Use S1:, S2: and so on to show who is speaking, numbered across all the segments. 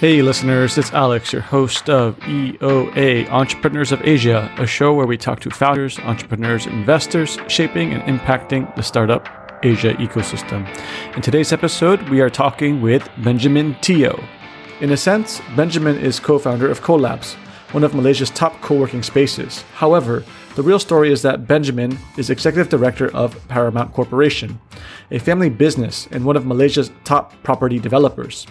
S1: Hey, listeners, it's Alex, your host of EOA Entrepreneurs of Asia, a show where we talk to founders, entrepreneurs, investors, shaping and impacting the startup Asia ecosystem. In today's episode, we are talking with Benjamin Teo. In a sense, Benjamin is co founder of CoLabs, one of Malaysia's top co working spaces. However, the real story is that Benjamin is executive director of Paramount Corporation, a family business and one of Malaysia's top property developers.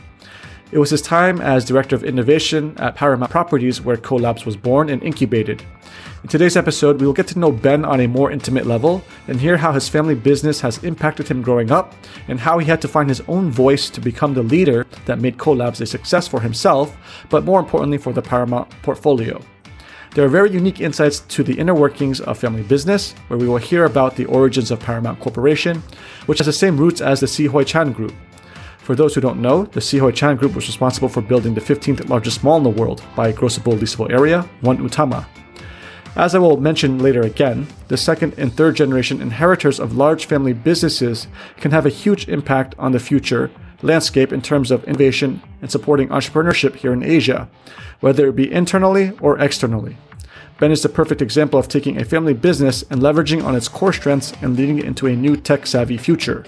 S1: It was his time as Director of Innovation at Paramount Properties where CoLabs was born and incubated. In today's episode, we will get to know Ben on a more intimate level and hear how his family business has impacted him growing up and how he had to find his own voice to become the leader that made CoLabs a success for himself, but more importantly for the Paramount portfolio. There are very unique insights to the inner workings of family business, where we will hear about the origins of Paramount Corporation, which has the same roots as the See Hoy Chan Group, for those who don't know, the See Hoy Chan Group was responsible for building the 15th largest mall in the world by grossable leasable area, One Utama. As I will mention later again, the second and third generation inheritors of large family businesses can have a huge impact on the future landscape in terms of innovation and supporting entrepreneurship here in Asia, whether it be internally or externally. Ben is the perfect example of taking a family business and leveraging on its core strengths and leading it into a new tech savvy future.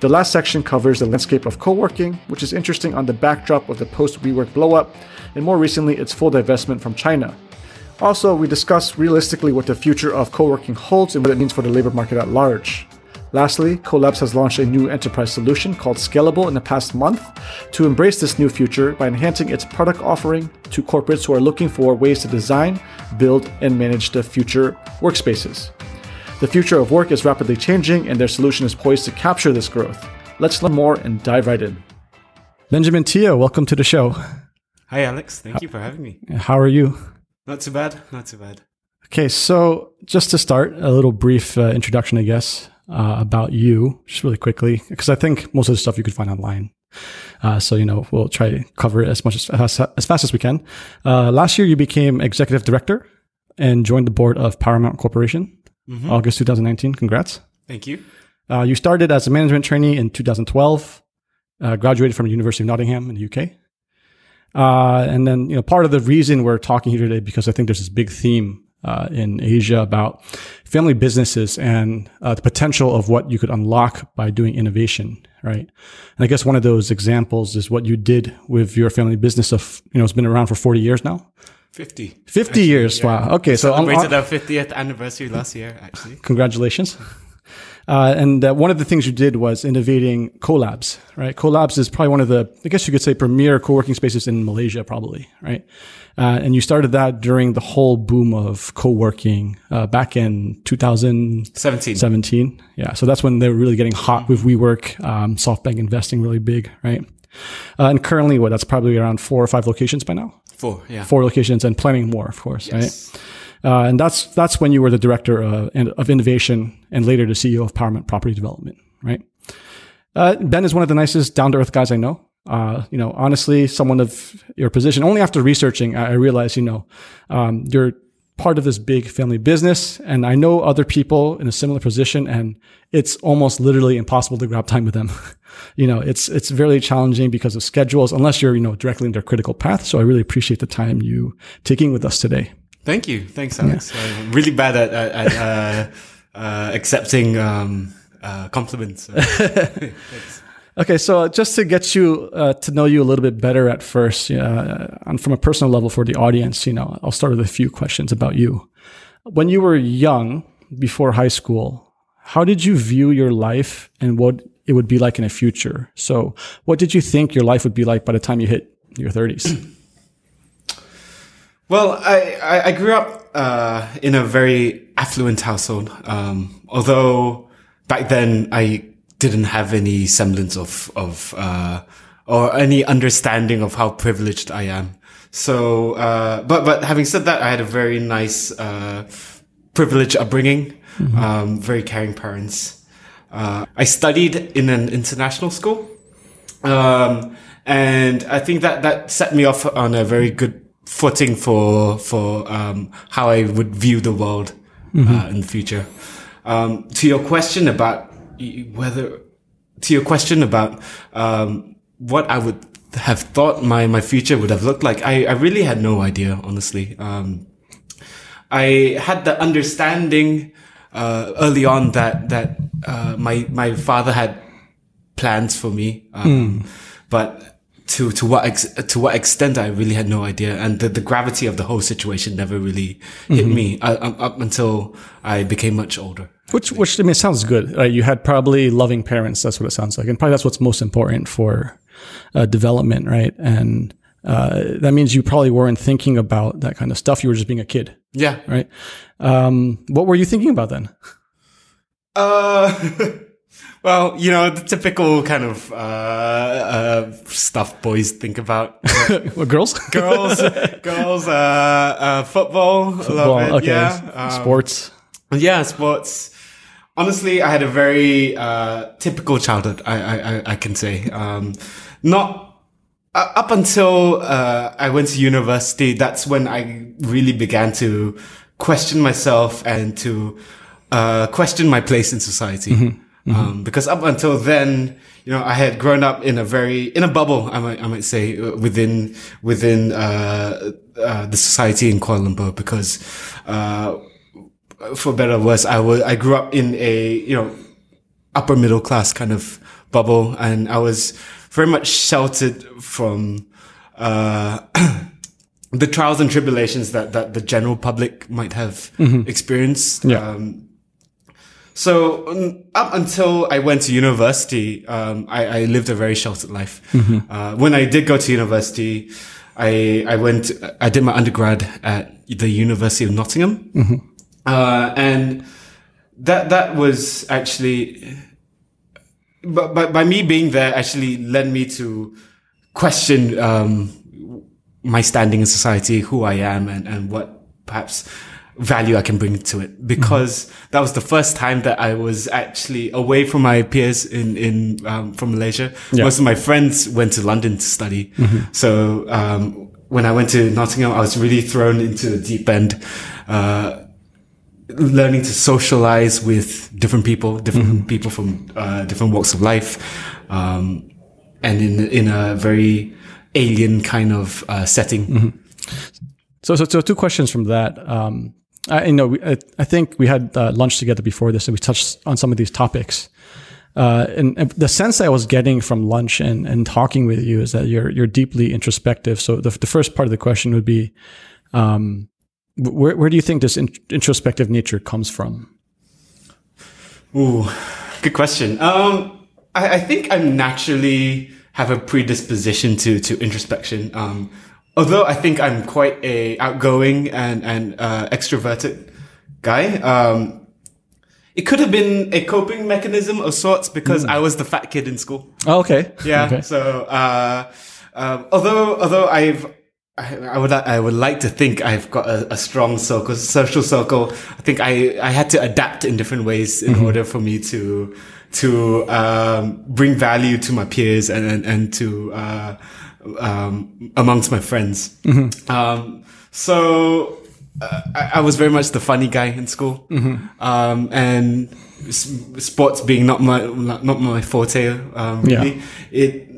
S1: The last section covers the landscape of co working, which is interesting on the backdrop of the post WeWork blowup, and more recently, its full divestment from China. Also, we discuss realistically what the future of co working holds and what it means for the labor market at large. Lastly, CoLabs has launched a new enterprise solution called Scalable in the past month to embrace this new future by enhancing its product offering to corporates who are looking for ways to design, build, and manage the future workspaces. The future of work is rapidly changing, and their solution is poised to capture this growth. Let's learn more and dive right in. Benjamin Teo, welcome to the show.
S2: Hi, Alex. Thank you for having me.
S1: How are you?
S2: Not too bad. Not too bad.
S1: Okay, so just to start, a little brief uh, introduction, I guess, uh, about you, just really quickly, because I think most of the stuff you could find online. Uh, so, you know, we'll try to cover it as much as, as, as fast as we can. Uh, last year, you became executive director and joined the board of Paramount Corporation mm-hmm. August 2019. Congrats.
S2: Thank you.
S1: Uh, you started as a management trainee in 2012, uh, graduated from the University of Nottingham in the UK. Uh, and then, you know, part of the reason we're talking here today, because I think there's this big theme uh, in Asia about family businesses and uh, the potential of what you could unlock by doing innovation, right? And I guess one of those examples is what you did with your family business of, you know, it's been around for 40 years now.
S2: 50.
S1: 50 actually, years. Yeah. Wow. Okay.
S2: So celebrated our 50th anniversary last year, actually.
S1: Congratulations. Uh, and uh, one of the things you did was innovating CoLabs, right? CoLabs is probably one of the, I guess you could say, premier co-working spaces in Malaysia, probably, right? Uh, and you started that during the whole boom of co-working uh, back in 2017. 17. Yeah. So that's when they were really getting hot with WeWork, um, SoftBank investing really big, right? Uh, and currently, what, that's probably around four or five locations by now?
S2: Four, yeah.
S1: Four locations and planning more, of course, yes. right? Uh, and that's that's when you were the director uh, of innovation and later the CEO of Paramount Property Development, right? Uh, ben is one of the nicest, down to earth guys I know. Uh, you know, honestly, someone of your position. Only after researching, I, I realized, you know, um, you're part of this big family business, and I know other people in a similar position, and it's almost literally impossible to grab time with them. you know, it's it's very challenging because of schedules, unless you're you know directly in their critical path. So I really appreciate the time you taking with us today.
S2: Thank you, thanks, Alex. Yeah. I'm really bad at, at, at uh, uh, accepting um, uh, compliments.
S1: okay, so just to get you uh, to know you a little bit better at first, uh, and from a personal level for the audience, you know, I'll start with a few questions about you. When you were young, before high school, how did you view your life and what it would be like in the future. So, what did you think your life would be like by the time you hit your 30s?
S2: Well, I, I, I grew up uh, in a very affluent household. Um, although back then I didn't have any semblance of, of uh, or any understanding of how privileged I am. So, uh, but, but having said that, I had a very nice, uh, privileged upbringing, mm-hmm. um, very caring parents. Uh, I studied in an international school. Um, and I think that that set me off on a very good footing for for um, how I would view the world mm-hmm. uh, in the future. Um, to your question about whether to your question about um, what I would have thought my, my future would have looked like, I, I really had no idea, honestly. Um, I had the understanding uh, early on that that uh, my my father had plans for me, um, but to to what ex- to what extent I really had no idea, and the, the gravity of the whole situation never really hit me uh, up until I became much older.
S1: Which, which I mean, sounds good. Right? You had probably loving parents. That's what it sounds like, and probably that's what's most important for uh, development, right? And uh, that means you probably weren't thinking about that kind of stuff. You were just being a kid,
S2: Yeah.
S1: right? Um, what were you thinking about then?
S2: Uh, well, you know the typical kind of uh, uh, stuff boys think about.
S1: what, girls?
S2: girls, girls, uh, uh, football, it,
S1: okay.
S2: yeah, Um,
S1: Sports.
S2: yeah, sports. Honestly, I had a very uh, typical childhood. I, I, I, can say, um, not uh, up until uh, I went to university. That's when I really began to question myself and to uh, question my place in society. Um, because up until then, you know, I had grown up in a very in a bubble. I might I might say within within uh, uh, the society in Kuala Lumpur because. Uh, for better or worse, I was I grew up in a you know upper middle class kind of bubble, and I was very much sheltered from uh, the trials and tribulations that that the general public might have experienced.
S1: Yeah.
S2: Um, so um, up until I went to university, um, I, I lived a very sheltered life. Uh, when I did go to university, I I went I did my undergrad at the University of Nottingham, uh, and that that was actually, but but by me being there actually led me to question um, my standing in society, who I am, and and what perhaps value I can bring to it because that was the first time that I was actually away from my peers in in um, from Malaysia.
S1: Yeah.
S2: Most of my friends went to London to study, so um, when I went to Nottingham, I was really thrown into the deep end. Uh, learning to socialize with different people, different people from uh, different walks of life, um, and in in a very alien kind of uh, setting.
S1: So, so, so two questions from that. Um, I, you know, we, I, I think we had uh, lunch together before this, and we touched on some of these topics. Uh, and, and the sense I was getting from lunch and, and talking with you is that you're you're deeply introspective. So the, the first part of the question would be, um, where where do you think this in, introspective nature comes from?
S2: Ooh, good question. Um, I, I think I naturally have a predisposition to to introspection. Um, although I think I'm quite a outgoing and and uh, extroverted guy. Um, it could have been a coping mechanism of sorts because I was the fat kid in school.
S1: Oh, okay.
S2: Yeah.
S1: Okay.
S2: So, uh, um, although although I've I, I would I would like to think I've got a, a strong circle, social circle. I think I I had to adapt in different ways in order for me to to um, bring value to my peers and and, and to uh, um, amongst my friends. Um, so uh, I, I was very much the funny guy in school, um, and s- sports being not my not, my forte. Um, really, it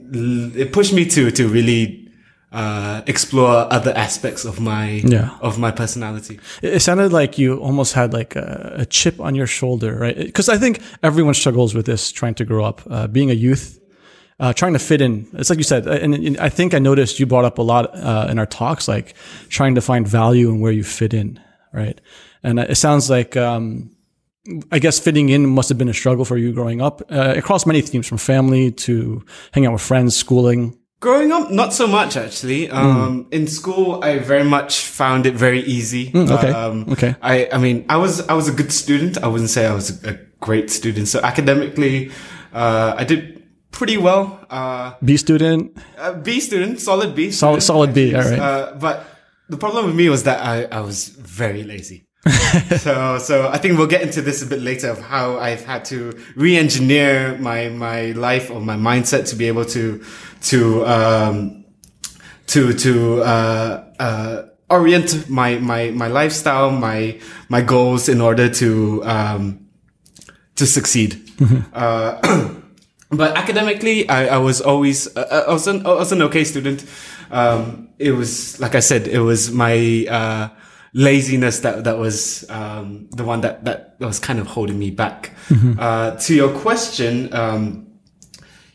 S2: it pushed me to to really uh, explore other aspects of my
S1: Yeah.
S2: of my personality.
S1: It sounded like you almost had like a, a chip on your shoulder, right? Because I think everyone struggles with this trying to grow up, uh, being a youth, uh, trying to fit in. It's like you said, and, and I think I noticed you brought up a lot uh, in our talks, like trying to find value in where you fit in, right? And it sounds like, um, I guess fitting in must have been a struggle for you growing up uh, across many themes, from family to hanging out with friends, schooling.
S2: Growing up, not so much actually. Um, In school, I very much found it very easy.
S1: okay.
S2: Um,
S1: Okay.
S2: I, I mean, I was I was a good student. I wouldn't say I was a, great student. So academically, uh, I did pretty well. Uh,
S1: B student.
S2: B student, solid B.
S1: Solid-
S2: student,
S1: solid B, all right.
S2: Uh, but the problem with me was that I, I was very lazy. so so I think we'll get into this a bit later of how I've had to re-engineer my my life or my mindset to be able to to um to to uh uh orient my my my lifestyle my my goals in order to um to succeed uh but academically, I, I was always uh, I was an I was an okay student. Um, it was like I said, it was my uh, laziness that that was um, the one that that was kind of holding me back. Uh, to your question.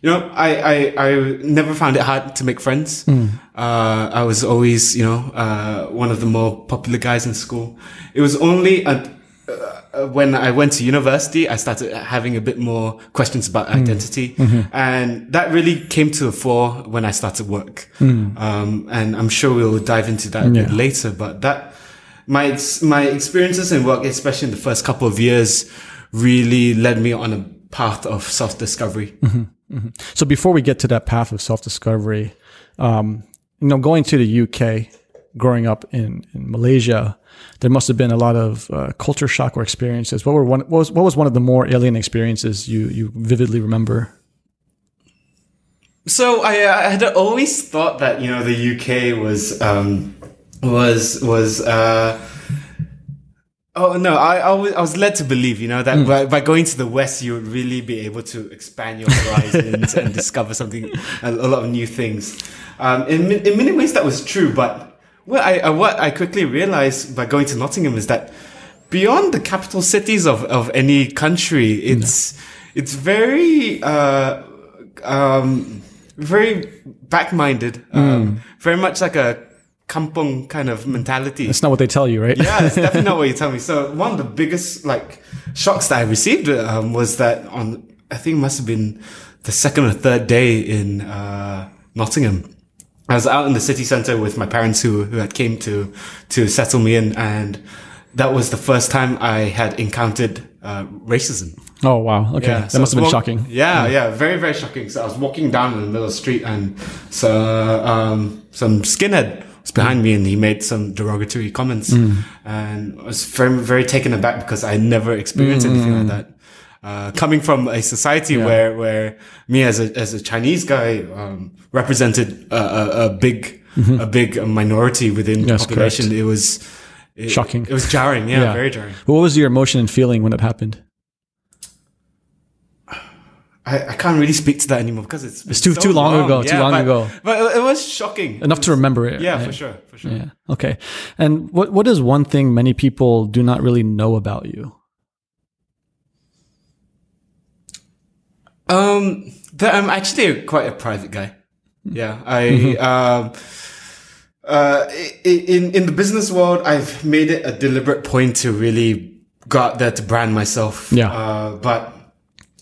S2: You know, I, I, I never found it hard to make friends. Uh, I was always, you know, uh, one of the more popular guys in school. It was only at, uh, when I went to university, I started having a bit more questions about identity. And that really came to the fore when I started work. Um, and I'm sure we'll dive into that
S1: Yeah.
S2: later, but that, my, my experiences in work, especially in the first couple of years, really led me on a path of self-discovery.
S1: So before we get to that path of self discovery, um, you know, going to the UK, growing up in, in Malaysia, there must have been a lot of uh, culture shock or experiences. What were one? What was what was one of the more alien experiences you you vividly remember?
S2: So I, I had always thought that you know the UK was um, was was uh, oh no I, I was I was led to believe you know that by, by going to the West you would really be able to expand your horizons and discover something a, a lot of new things. Um, in in many ways that was true, but what I what I quickly realized by going to Nottingham is that beyond the capital cities of, of any country, it's it's very uh, um, very back-minded, um, very much like a kampong kind of mentality.
S1: It's not what they tell you, right?
S2: yeah, it's definitely not what you tell me. So one of the biggest like shocks that I received um, was that on I think it must have been the second or third day in uh, Nottingham. I was out in the city centre with my parents who who had came to to settle me in, and that was the first time I had encountered uh, racism.
S1: Oh wow. Okay, that
S2: so
S1: must have been
S2: walk-
S1: shocking.
S2: Yeah, yeah, very, very shocking. So I was walking down in the middle of the street, and so um, some skinhead was behind me, and he made some derogatory comments,
S1: Mm.
S2: and I was very, very taken aback because I never experienced anything
S1: Mm.
S2: like that. Uh, coming from a society where where me as a as a Chinese guy um, represented a, a, a big a big minority within the
S1: Mm-hmm. Yes,
S2: population,
S1: correct.
S2: it was it,
S1: Shocking.
S2: It was jarring, yeah,
S1: Yeah.
S2: very jarring.
S1: What was your emotion and feeling when it happened?
S2: I, I can't really speak to that anymore because it's
S1: It's too- too long ago, too long
S2: but,
S1: ago.
S2: But it was shocking.
S1: Enough to remember it.
S2: Yeah,
S1: right?
S2: for sure, for sure.
S1: Yeah. Okay. And what what is one thing many people do not really know about you?
S2: Um, that I'm actually quite a private guy. Yeah, I
S1: Mm-hmm.
S2: um, uh, in in the business world, I've made it a deliberate point to really go out there to brand myself.
S1: Yeah.
S2: Uh, but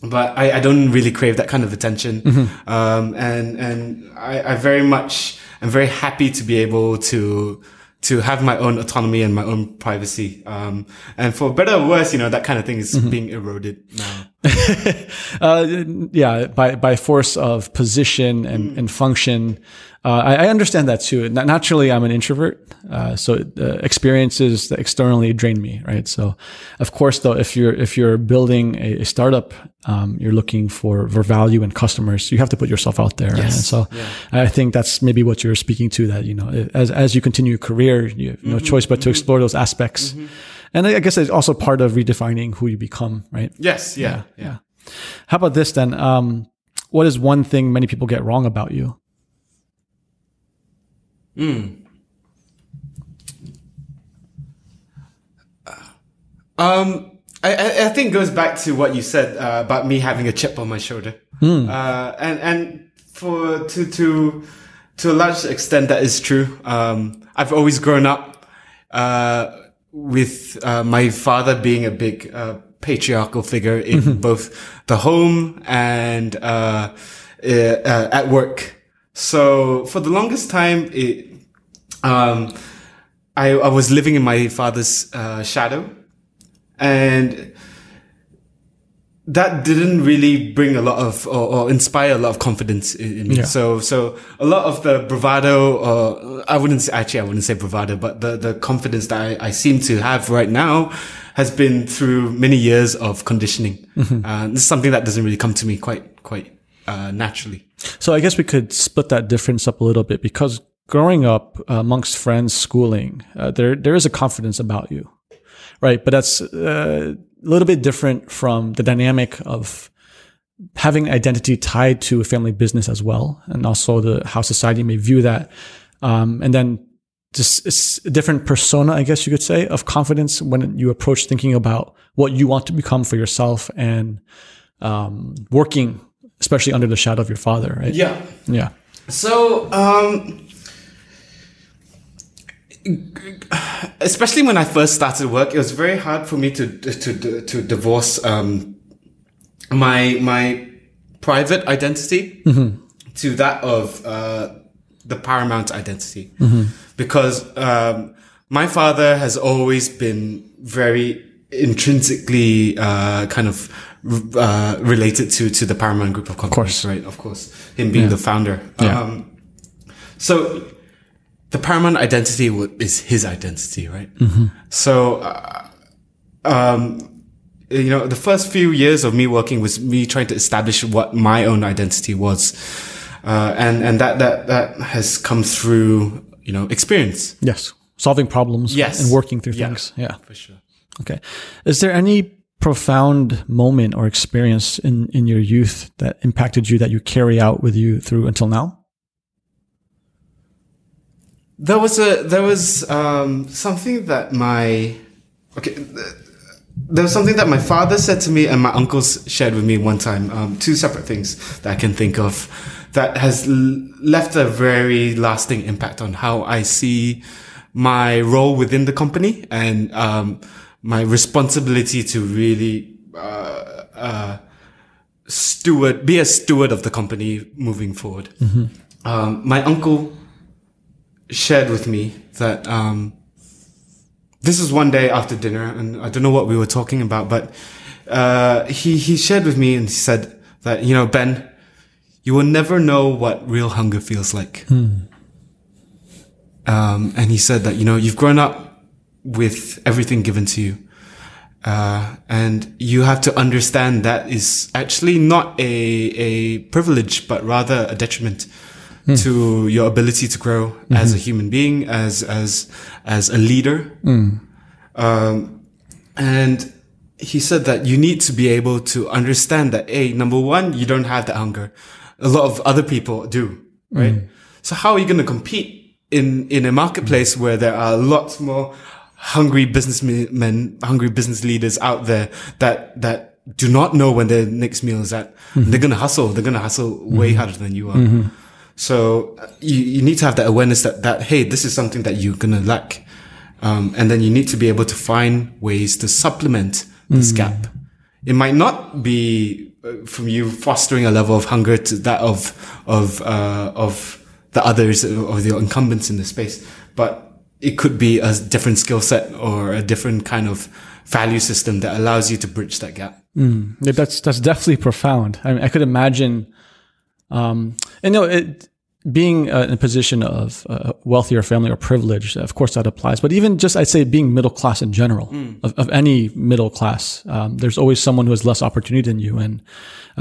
S2: but I, I don't really crave that kind of attention.
S1: Mm-hmm.
S2: Um, and and I, I very much am very happy to be able to to have my own autonomy and my own privacy. Um, and for better or worse, you know, that kind of thing is
S1: Mm-hmm.
S2: being eroded now.
S1: Uh, yeah, by by force of position and, and function. Uh, I, I understand that too. Na- Naturally, I'm an introvert, uh, so uh, experiences that externally drain me, right? So, of course, though, if you're if you're building a, a startup, um, you're looking for for value and customers. You have to put yourself out there. right? And so, I think that's maybe what you're speaking to. That you know, as as you continue your career, you have no choice but to explore those aspects. And I guess it's also part of redefining who you become, right?
S2: Yes. Yeah. Yeah.
S1: Yeah. How about this then? Um, what is one thing many people get wrong about you?
S2: Um, I, I, think it goes back to what you said uh, about me having a chip on my shoulder, uh, and and for to to to a large extent that is true. Um, I've always grown up uh, with uh, my father being a big uh, patriarchal figure in both the home and uh, uh, uh, at work. So for the longest time, it, um, I, I was living in my father's uh, shadow and that didn't really bring a lot of or, or inspire a lot of confidence in, in me.
S1: Yeah.
S2: So so a lot of the bravado, or I wouldn't say, actually I wouldn't say bravado, but the the confidence that I, I seem to have right now has been through many years of conditioning. Uh, this is something that doesn't really come to me quite quite uh, naturally.
S1: So I guess we could split that difference up a little bit because growing up uh, amongst friends, schooling, uh, there there is a confidence about you, right? But that's uh, a little bit different from the dynamic of having identity tied to a family business as well, and also the how society may view that, um, and then just a different persona, I guess you could say, of confidence when you approach thinking about what you want to become for yourself and um, working, especially under the shadow of your father, right?
S2: Yeah.
S1: Yeah.
S2: So, um, especially when I first started work, it was very hard for me to to to divorce um, my my private identity to that of uh, the paramount identity, because um, my father has always been very intrinsically uh, kind of uh, related to to the Paramount Group of companies,
S1: course.
S2: right? Of course, him being the founder.
S1: Yeah.
S2: Um, so the paramount identity is his identity, right? So, uh, um, you know, the first few years of me working was me trying to establish what my own identity was, uh, and and that that that has come through you know experience
S1: Yes. Solving problems
S2: Yes.
S1: and working through
S2: Yeah.
S1: things. Yeah.
S2: for sure.
S1: Okay. Is there any profound moment or experience in, in your youth that impacted you that you carry out with you through until now?
S2: There was a there was um, something that my okay. There was something that my father said to me and my uncles shared with me one time. Um, two separate things that I can think of that has left a very lasting impact on how I see my role within the company and um, my responsibility to really uh, uh, steward, be a steward of the company moving forward. Um, my uncle shared with me that um, this is one day after dinner, and I don't know what we were talking about, but uh, he he shared with me and he said that you know Ben, you will never know what real hunger feels like. Um, and he said that you know you've grown up with everything given to you. Uh, and you have to understand that is actually not a, a privilege, but rather a detriment to your ability to grow as a human being, as, as, as a leader. Um, and he said that you need to be able to understand that, A, number one, you don't have that hunger. A lot of other people do, right? So how are you going to compete in, in a marketplace where there are lots more hungry businessmen, hungry business leaders out there that, that do not know when their next meal is at. They're going to hustle. They're going to hustle way harder than you are. So uh, you, you need to have that awareness that, that, hey, this is something that you're going to lack. Um, and then you need to be able to find ways to supplement this gap. It might not be uh, from you fostering a level of hunger to that of, of, uh, of the others or the incumbents in the space, but it could be a different skill set or a different kind of value system that allows you to bridge that gap.
S1: Yeah, that's that's definitely profound. I mean, I could imagine, um, and no, it, being uh, in a position of uh, wealthier family or privilege, of course that applies. But even just, I'd say, being middle class in general, of, of any middle class, um, there's always someone who has less opportunity than you, and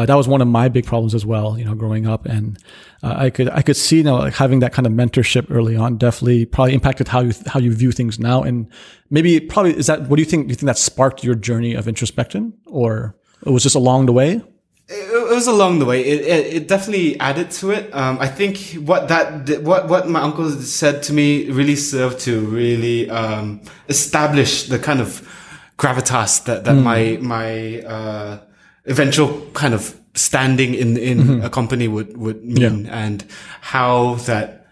S1: uh, that was one of my big problems as well. You know, growing up, and uh, I could I could see you know like having that kind of mentorship early on definitely probably impacted how you how you view things now, and maybe probably is that what do you think? Do you think that sparked your journey of introspection, or it was just along the way?
S2: It, was along the way. It, it, it definitely added to it. Um, I think what that what what my uncle said to me really served to really um, establish the kind of gravitas that that my my uh, eventual kind of standing in in a company would would mean, and how that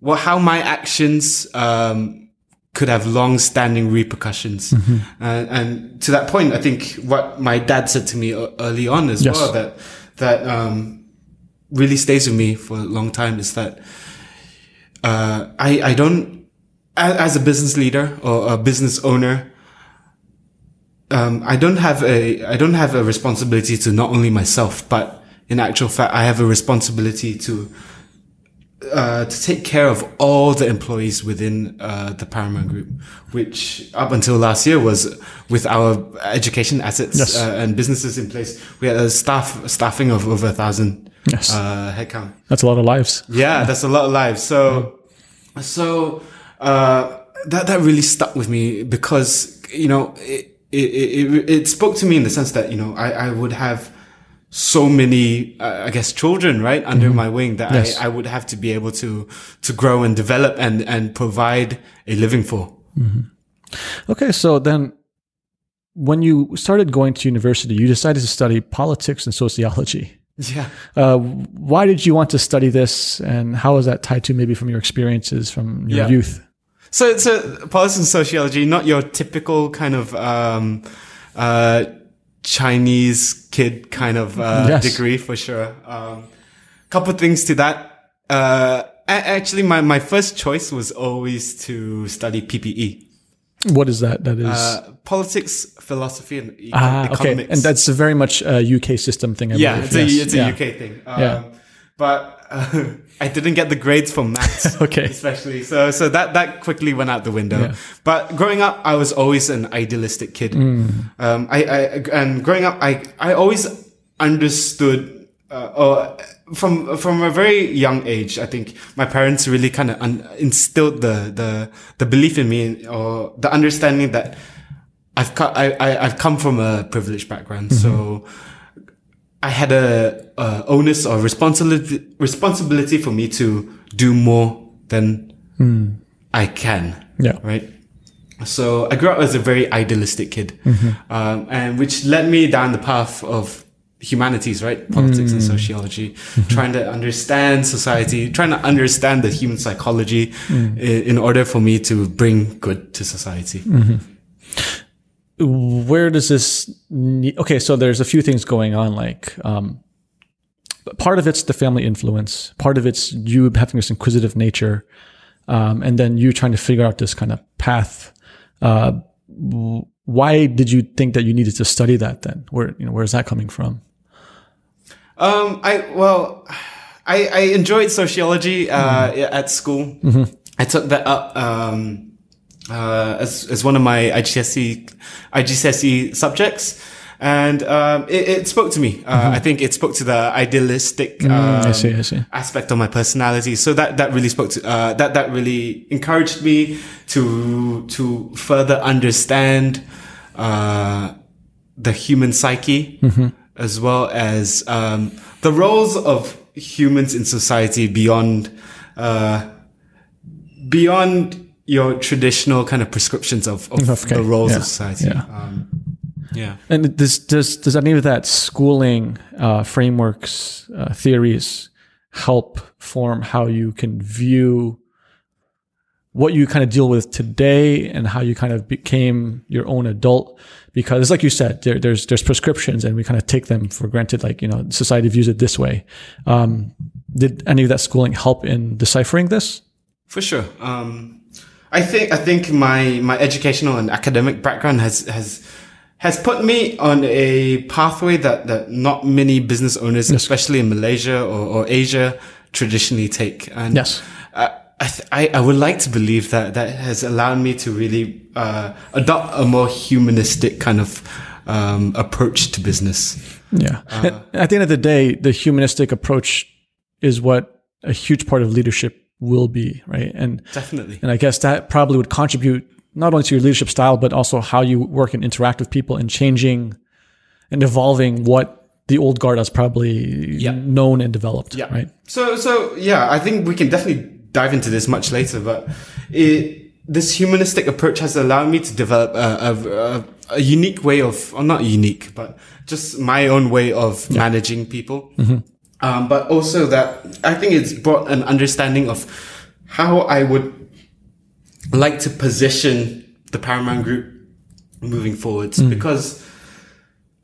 S2: well how my actions um, could have long-standing repercussions. And, and to that point, I think what my dad said to me early on as
S1: Yes.
S2: well that that um, really stays with me for a long time is that uh, I I don't as a business leader or a business owner. Um, I don't have a I don't have a responsibility to not only myself, but in actual fact, I have a responsibility to uh, to take care of all the employees within uh, the Paramount Group, which up until last year was with our education assets
S1: Yes.
S2: uh, and businesses in place. We had a staff staffing of over a thousand
S1: Yes.
S2: uh, headcount.
S1: That's a lot of lives.
S2: Yeah, that's a lot of lives. So, so uh, that that really stuck with me because you know it it, it it spoke to me in the sense that you know I I would have so many, uh, I guess, children, right, under my wing that
S1: Yes.
S2: I, I would have to be able to, to grow and develop and, and provide a living for.
S1: Okay, so then when you started going to university, you decided to study politics and sociology.
S2: Yeah.
S1: Uh, why did you want to study this, and how is that tied to maybe from your experiences from your
S2: Yeah.
S1: youth?
S2: So, so politics and sociology, not your typical kind of, um, uh, Chinese kid kind of, uh,
S1: Yes.
S2: degree for sure. Um, couple things to that. Uh, actually, my, my first choice was always to study PPE.
S1: What is that? That is
S2: Uh, politics, philosophy, and eco-
S1: ah, okay,
S2: economics.
S1: and that's a very much a UK system thing. I
S2: yeah,
S1: believe.
S2: it's a,
S1: Yes,
S2: it's a. UK thing. Um,
S1: Yeah.
S2: But uh, I didn't get the grades for maths.
S1: Okay.
S2: Especially. So, so that, that quickly went out the window.
S1: Yeah.
S2: But growing up, I was always an idealistic kid.
S1: Mm.
S2: Um, I, I, and growing up, I, I always understood, uh, or from, from a very young age, I think my parents really kind of un- instilled the, the, the belief in me or the understanding that I've co- I, I, I've come from a privileged background. So, I had a, a onus or responsibility responsibility for me to do more than hmm. I can.
S1: Yeah.
S2: Right. So I grew up as a very idealistic kid, mm-hmm. um, and which led me down the path of humanities, right? Politics and hmm. sociology, mm-hmm. trying to understand society, trying to understand the human psychology hmm. in, in order for me to bring good to society. Mm-hmm.
S1: where does this ne- okay so there's a few things going on like um, part of it's the family influence part of it's you having this inquisitive nature um, and then you trying to figure out this kind of path. Uh, why did you think that you needed to study that then? Where you know where's that coming from?
S2: Um, I well, I, I enjoyed sociology uh, at school. I took that up um, uh, as as one of my IGCSE IGCSE subjects, and um, it, it spoke to me. Uh, I think it spoke to the idealistic um,
S1: I see I see
S2: aspect of my personality. So that that really spoke to uh, that that really encouraged me to to further understand uh, the human psyche as well as um, the roles of humans in society beyond uh, beyond your traditional kind of prescriptions of, of
S1: Okay,
S2: the roles
S1: yeah,
S2: of society.
S1: yeah.
S2: Yeah.
S1: And does does does any of that schooling uh, frameworks uh, theories help form how you can view what you kind of deal with today and how you kind of became your own adult? Because, like you said, there, there's there's prescriptions and we kind of take them for granted. Like you know, society views it this way. Um, did any of that schooling help in deciphering this?
S2: For sure. Um, I think I think my my educational and academic background has has has put me on a pathway that that not many business owners, especially in Malaysia or, or Asia, traditionally take. And
S1: Yes.
S2: uh, I, th- I I would like to believe that that has allowed me to really uh, adopt a more humanistic kind of um, approach to business.
S1: Yeah. And at the end of the day, the humanistic approach is what a huge part of leadership will be, right? And
S2: Definitely.
S1: and I guess that probably would contribute not only to your leadership style, but also how you work and interact with people and changing and evolving what the old guard has probably
S2: Yeah.
S1: known and developed,
S2: Yeah.
S1: right?
S2: So, so yeah, I think we can definitely dive into this much later, but it, this humanistic approach has allowed me to develop a, a, a, a unique way of, or not unique, but just my own way of managing people. Um, but also that I think it's brought an understanding of how I would like to position the Paramount Group moving forwards because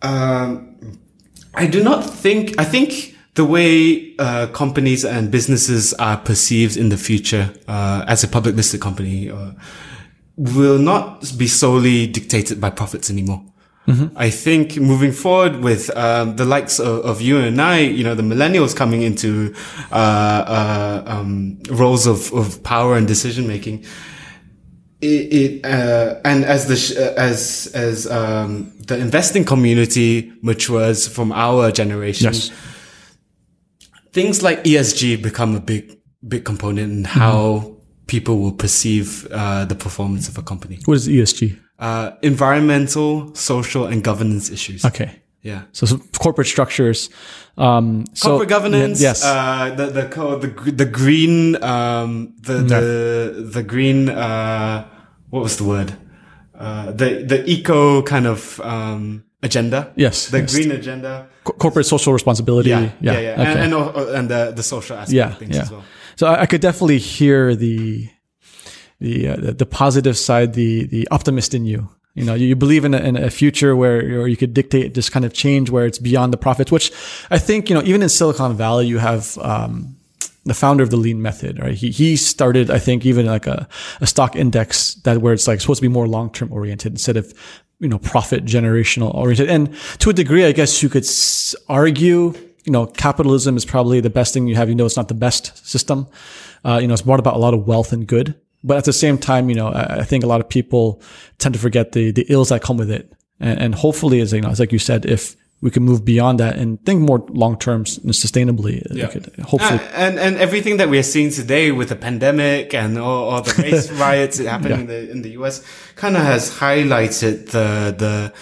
S2: um, I do not think, I think the way uh, companies and businesses are perceived in the future uh, as a public listed company uh, will not be solely dictated by profits anymore. I think moving forward with um, the likes of, of you and I, you know, the millennials coming into uh, uh, um, roles of, of power and decision making, it, it uh, and as the sh- uh, as as um, the investing community matures from our generation,
S1: Yes.
S2: things like ESG become a big big component in how people will perceive uh, the performance of a company.
S1: What is ESG?
S2: Uh, environmental, social, and governance issues.
S1: Okay.
S2: Yeah.
S1: So, so corporate structures. Um, so,
S2: Corporate governance.
S1: Yes.
S2: Uh, the the the the green um the the the green uh what was the word uh the the eco kind of um agenda.
S1: yes.
S2: The
S1: yes.
S2: green agenda.
S1: Co- corporate social responsibility.
S2: Yeah, yeah, yeah,
S1: Okay.
S2: and and, and the the social aspect
S1: yeah,
S2: of things
S1: yeah.
S2: as well.
S1: So I, I could definitely hear the the, uh, the the positive side, the the optimist in you. You know, you, believe in a, in a future where you could dictate this kind of change where it's beyond the profits. Which I think you know, even in Silicon Valley, you have. Um, the founder of the lean method, right? He, he started, I think, even like a, a stock index that where it's like supposed to be more long term oriented instead of, you know, profit generational oriented. And to a degree, I guess you could argue, you know, capitalism is probably the best thing you have. You know, it's not the best system. Uh, you know, it's brought about a lot of wealth and good. But at the same time, you know, I, I think a lot of people tend to forget the, the ills that come with it. And, and hopefully, as you know, as like you said, if we can move beyond that and think more long term and sustainably,
S2: Yeah.
S1: could hopefully
S2: Uh, and and everything that we are seeing today with the pandemic and all, all the race riots happening in the in the US kind of has highlighted the the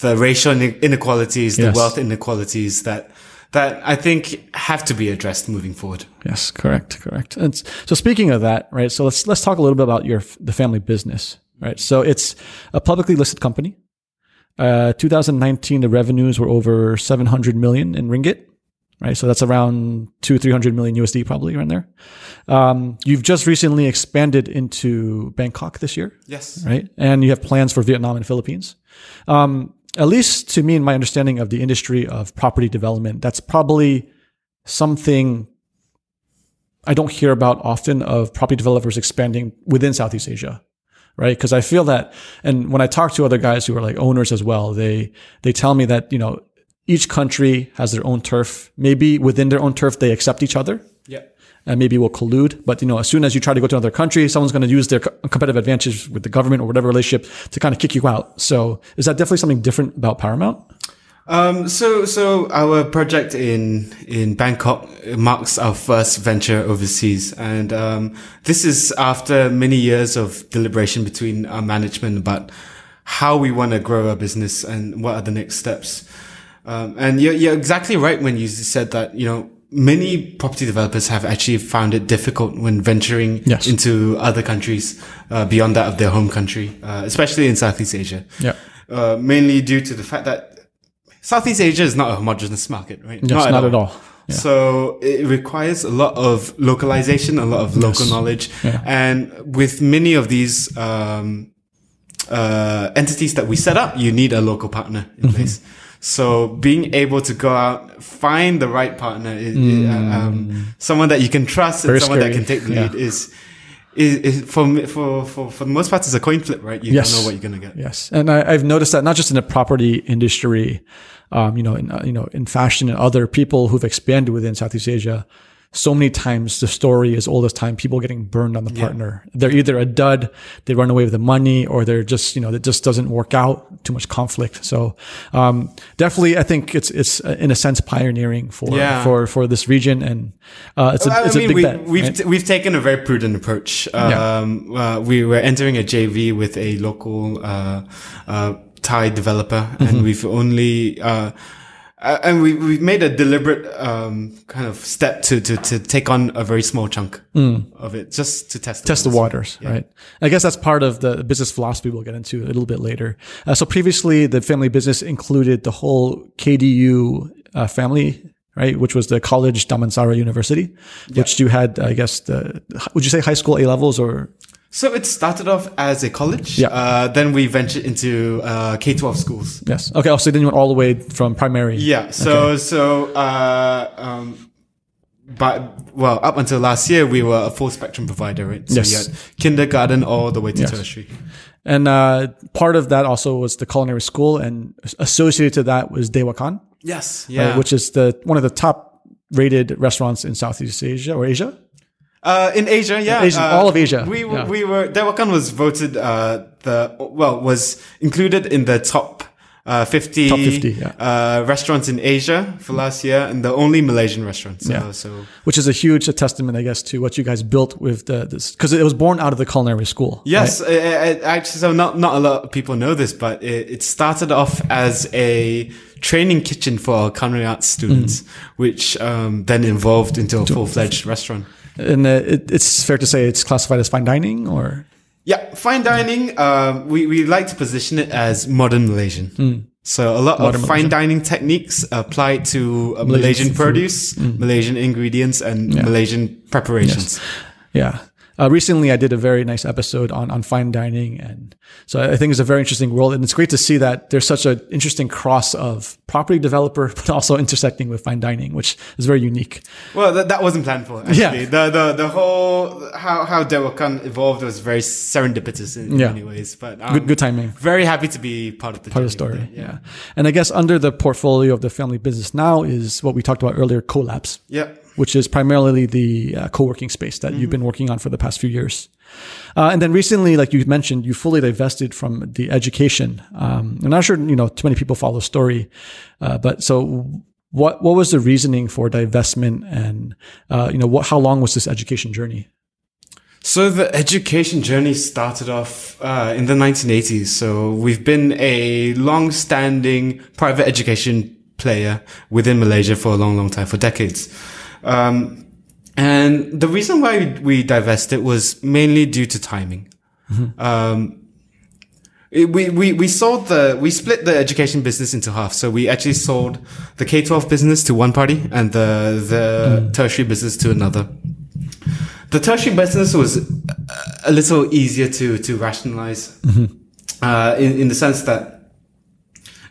S2: the racial inequalities, the
S1: Yes.
S2: wealth inequalities that that I think have to be addressed moving forward.
S1: Yes, correct, correct. And so speaking of that, right? So let's let's talk a little bit about your the family business, right? So it's a publicly listed company. Uh, 2019, the revenues were over 700 million in ringgit, right? So that's around two, 300 million USD, probably around there. Um, you've just recently expanded into Bangkok this year,
S2: Yes.
S1: right? And you have plans for Vietnam and Philippines. Um, at least to me, in my understanding of the industry of property development, that's probably something I don't hear about often of property developers expanding within Southeast Asia, right? Because I feel that, and when I talk to other guys who are like owners as well, they they tell me that you know each country has their own turf. Maybe within their own turf, they accept each other. And maybe will collude. But you know, as soon as you try to go to another country, someone's going to use their competitive advantage with the government or whatever relationship to kind of kick you out. So is that definitely something different about Paramount?
S2: Um, so, so our project in in Bangkok marks our first venture overseas, and um, this is after many years of deliberation between our management about how we want to grow our business and what are the next steps. Um, and you're, you're exactly right when you said that you know many property developers have actually found it difficult when venturing
S1: Yes.
S2: into other countries uh, beyond that of their home country, uh, especially in Southeast Asia
S1: Yeah.
S2: uh, mainly due to the fact that Southeast Asia is not a homogenous market, right?
S1: Yes, not, at all. Yeah.
S2: So it requires a lot of localization, a lot of local knowledge,
S1: Yeah.
S2: and with many of these um, uh, entities that we set up, you need a local partner in
S1: Mm-hmm.
S2: place. So being able to go out, find the right partner, uh, um, someone that you can trust,
S1: Mm. Very
S2: and someone that can take the
S1: Yeah.
S2: lead is. Is, is for, for for for the most part, it's a coin flip, right? You
S1: Yes.
S2: don't know what you're gonna get.
S1: Yes, and I, I've noticed that not just in the property industry, um, you know, in, uh, you know, in fashion and other people who've expanded within Southeast Asia. So many times the story is all this time. People getting burned on the partner. They're either a dud, they run away with the money, or they're just you know it just doesn't work out. Too much conflict. So um, definitely, I think it's it's uh, in a sense pioneering for
S2: Yeah.
S1: for for this region, and uh, it's a
S2: I
S1: it's
S2: mean,
S1: a big
S2: we,
S1: bet.
S2: we've
S1: right?
S2: t- we've taken a very prudent approach. Um, uh, we were entering a JV with a local uh, uh, Thai developer,
S1: Mm-hmm.
S2: and we've only uh, and we we've made a deliberate um, kind of step to to to take on a very small chunk of it, just to test
S1: Mm. test the waters, right? I guess that's part of the business philosophy we'll get into a little bit later. Uh, so previously, the family business included the whole KDU uh, family, right, which was the College Damansara University, which you had, I guess, the would you say high school A levels or
S2: So it started off as a college.
S1: Yeah.
S2: Uh, then we ventured into uh, K twelve schools.
S1: yes? Okay, so then you went all the way from primary.
S2: Yeah. So so uh, um, but well, up until last year, we were a full spectrum provider, right? So
S1: Yes.
S2: you had kindergarten all the way to
S1: Yes.
S2: tertiary.
S1: And uh, part of that also was the culinary school, and associated to that was Dewakan,
S2: Yes.
S1: right,
S2: Yeah.
S1: which is the one of the top rated restaurants in Southeast Asia or Asia.
S2: Uh, in Asia, yeah,
S1: Asia-
S2: uh,
S1: all of Asia,
S2: We
S1: yeah.
S2: we were Dewakan was voted uh, the well was included in the top uh, 50,
S1: Top 50, yeah.
S2: uh, restaurants in Asia for last year, and the only Malaysian restaurant. So,
S1: Yeah.
S2: so
S1: which is a huge testament, I guess, to what you guys built with the this because it was born out of the culinary school.
S2: Yes, it, it- actually, so not not a lot of people know this, but it, it started off as a training kitchen for our culinary arts students, which um, then evolved into a full fledged restaurant.
S1: And uh, it, it's fair to say it's classified as fine dining, or
S2: Yeah, fine dining. Um, we we like to position it as modern Malaysian. So a lot.
S1: Modern
S2: of fine dining techniques applied to uh, Malaysian,
S1: food.
S2: produce, Malaysian ingredients, and
S1: Yeah.
S2: Malaysian preparations.
S1: Yeah. Uh, recently, I did a very nice episode on, on fine dining. And so I think it's a very interesting world. And it's great to see that there's such an interesting cross of property developer, but also intersecting with fine dining, which is very unique.
S2: Well, that, that wasn't planned for. Actually,
S1: Yeah.
S2: the the the whole how how Dewakan evolved was very serendipitous in
S1: Yeah.
S2: many ways. But um,
S1: Good, good timing.
S2: Very happy to be part of the
S1: Part of the story. Yeah. And I guess under the portfolio of the family business now is what we talked about earlier, Co-labs.
S2: Yeah.
S1: Which is primarily the uh, co-working space that you've been working on for the past few years. Uh, and then recently, like you mentioned, you fully divested from the education. Um, I'm not sure, you know, too many people follow the story, uh, but so what what was the reasoning for divestment, and uh, you know, what how long was this education journey?
S2: So the education journey started off uh, in the 1980s. So we've been a long-standing private education player within Malaysia for a long, long time, for decades. Um, and the reason why we divested was mainly due to timing. Um, it- we, we, we sold the, we split the education business into half. So we actually sold the K-12 business to one party and the, the tertiary business to another. The tertiary business was a little easier to, to rationalize, uh, in, in the sense that,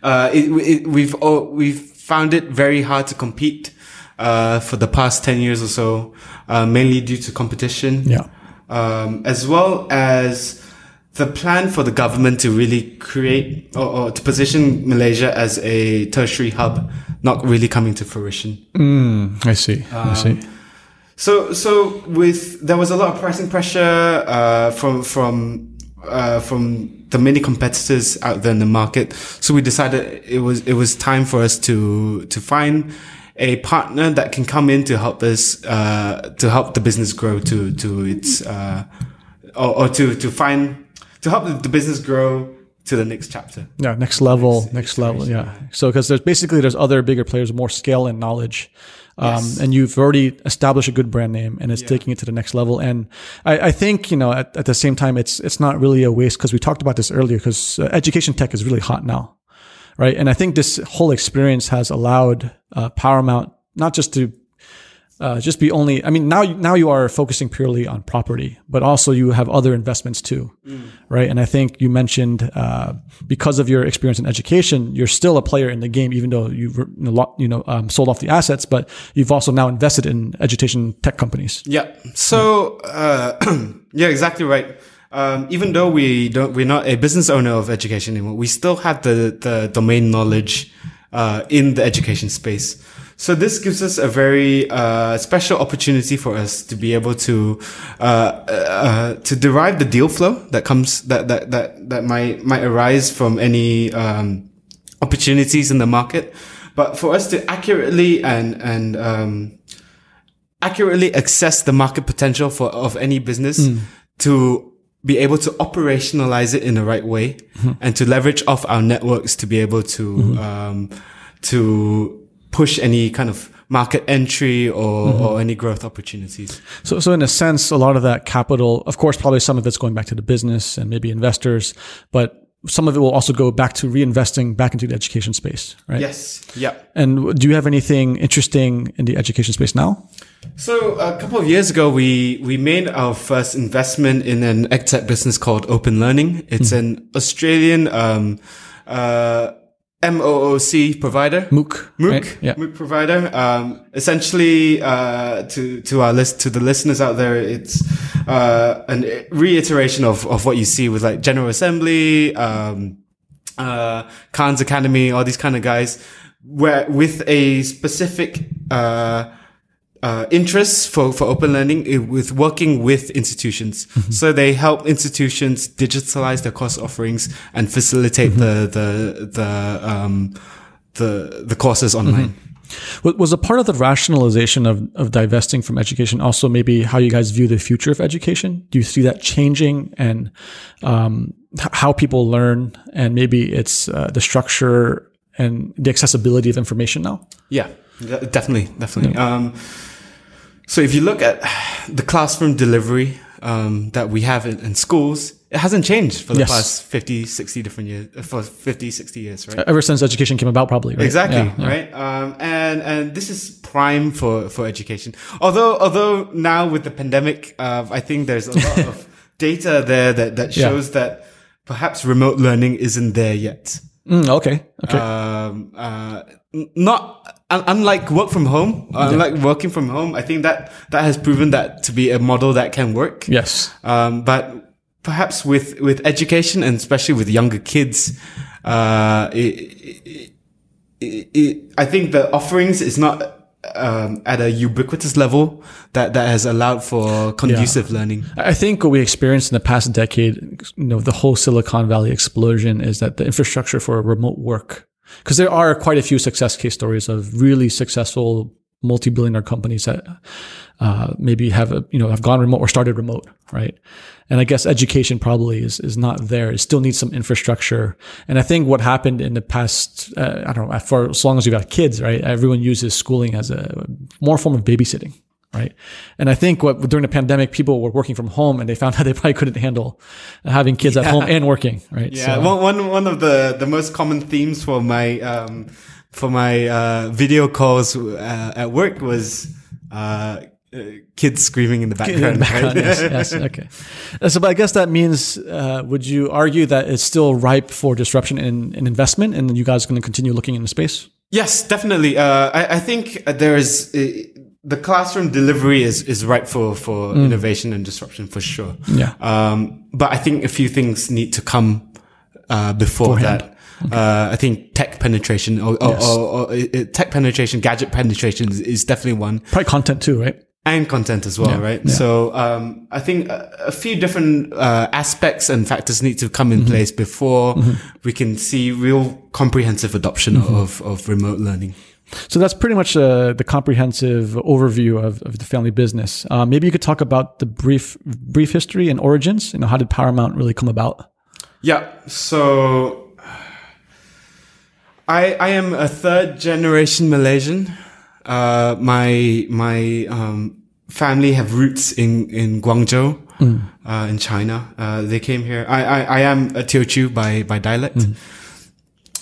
S2: uh, it, it, we've, oh, we've found it very hard to compete, uh, for the past 10 years or so, uh, mainly due to competition
S1: Yeah.
S2: um, as well as the plan for the government to really create or, or to position Malaysia as a tertiary hub not really coming to fruition.
S1: Mm, I see. I see.
S2: So, so with there was a lot of pricing pressure uh, from from uh, from the many competitors out there in the market. So we decided it was it was time for us to to find a partner that can come in to help us uh, to help the business grow to to its uh, or, or to to find to help the, business grow to the next chapter.
S1: Yeah, next level, next level. Yeah. So because there's basically there's other bigger players more scale and knowledge, um,
S2: Yes.
S1: and you've already established a good brand name, and it's taking it to the next level. And I, I think you know at, at the same time it's it's not really a waste because we talked about this earlier because uh, education tech is really hot now, right? And I think this whole experience has allowed uh, Paramount not just to uh, just be only. I mean, now now you are focusing purely on property, but also you have other investments too, right? And I think you mentioned uh, because of your experience in education, you're still a player in the game, even though you've you know, lo- you know um, sold off the assets, but you've also now invested in education tech companies.
S2: Yeah. So, uh, yeah, exactly right. Um, even though we don't, we're not a business owner of education anymore, we still have the, the domain knowledge, uh, in the education space. So this gives us a very, uh, special opportunity for us to be able to, uh, uh, to derive the deal flow that comes, that, that, that, that might, might arise from any, um, opportunities in the market. But for us to accurately and, and, um, accurately assess the market potential for of any business to be able to operationalize it in the right way mm-hmm. and to leverage off our networks to be able to mm-hmm. um, to push any kind of market entry or, mm-hmm. or any growth opportunities.
S1: So, so in a sense, a lot of that capital, of course, probably some of it's going back to the business and maybe investors, but some of it will also go back to reinvesting back into the education space, right?
S2: Yes. Yeah.
S1: And do you have anything interesting in the education space now?
S2: So a couple of years ago, we we made our first investment in an edtech business called Open Learning. It's an Australian um, uh, MOOC provider.
S1: MOOC.
S2: MOOC,
S1: right? Yeah.
S2: MOOC provider. Um, essentially, uh, to to our list to the listeners out there, it's uh, an reiteration of of what you see with like General Assembly, um, uh, Khan's Academy, all these kind of guys, where with a specific uh, uh, interests for, for open learning with working with institutions. So they help institutions digitalize their course offerings and facilitate the, the, the, um, the, the courses online.
S1: Was was a part of the rationalization of, of divesting from education also maybe how you guys view the future of education? Do you see that changing and um, how people learn and maybe it's uh, the structure and the accessibility of information now?
S2: Yeah, de- definitely, definitely. Um, so if you look at the classroom delivery um, that we have in, in schools, it hasn't changed for the
S1: Yes.
S2: past 50, 60 different years, uh, for 50, 60 years, right?
S1: Ever since education came about, probably. Right?
S2: Exactly,
S1: Yeah, yeah.
S2: right? Um, and, and this is prime for, for education. Although, although now with the pandemic, uh, I think there's a lot of data there that, that
S1: Yeah.
S2: shows that perhaps remote learning isn't there yet.
S1: Mm, okay. Okay.
S2: Um, uh, not unlike work from home, uh, unlike working from home, I think that that has proven that to be a model that can work.
S1: yes.
S2: Um, but perhaps with with education and especially with younger kids, uh, it, it, it, it, I think the offerings is not. Um, at a ubiquitous level that, that has allowed for conducive learning.
S1: I think what we experienced in the past decade, you know, the whole Silicon Valley explosion is that the infrastructure for remote work, because there are quite a few success case stories of really successful multi-billionaire companies that uh, maybe have a, you know have gone remote or started remote, right? And I guess education probably is is not there. It still needs some infrastructure. And I think what happened in the past, uh, I don't know, for as long as you've got kids, right? Everyone uses schooling as a more form of babysitting right? And I think what during the pandemic, people were working from home and they found out they probably couldn't handle having kids at home and working, right?
S2: Yeah, one, one, one of the, the most common themes for my, um, for my, uh, video calls, uh, at work was, uh, uh, kids screaming in the background.
S1: in the background,
S2: right?
S1: yes, yes, okay. Uh, So, but I guess that means, uh, would you argue that it's still ripe for disruption in, in investment, and you guys are going to continue looking in the space?
S2: Yes, definitely. Uh, I, I think there is uh, the classroom delivery is is ripe for for innovation and disruption for sure.
S1: Yeah.
S2: Um, but I think a few things need to come uh, before
S1: Beforehand.
S2: that. Uh, I think tech penetration or, or,
S1: Yes.
S2: or, or tech penetration, gadget penetration is, is definitely one,
S1: Probably content too, right?
S2: and content as well,
S1: Yeah,
S2: right?
S1: yeah.
S2: So um, I think a, a few different uh, aspects and factors need to come
S1: Mm-hmm.
S2: in place before we can see real comprehensive adoption
S1: Mm-hmm.
S2: of, of remote learning.
S1: So that's pretty much uh, the comprehensive overview of, of the family business. Uh, maybe you could talk about the brief brief history and origins. You know, how did Paramount really come about?
S2: Yeah. So I I am a third generation Malaysian. Uh, my my um, family have roots in in Guangzhou, uh, in China. Uh, they came here. I I, I am a Teochew by by dialect.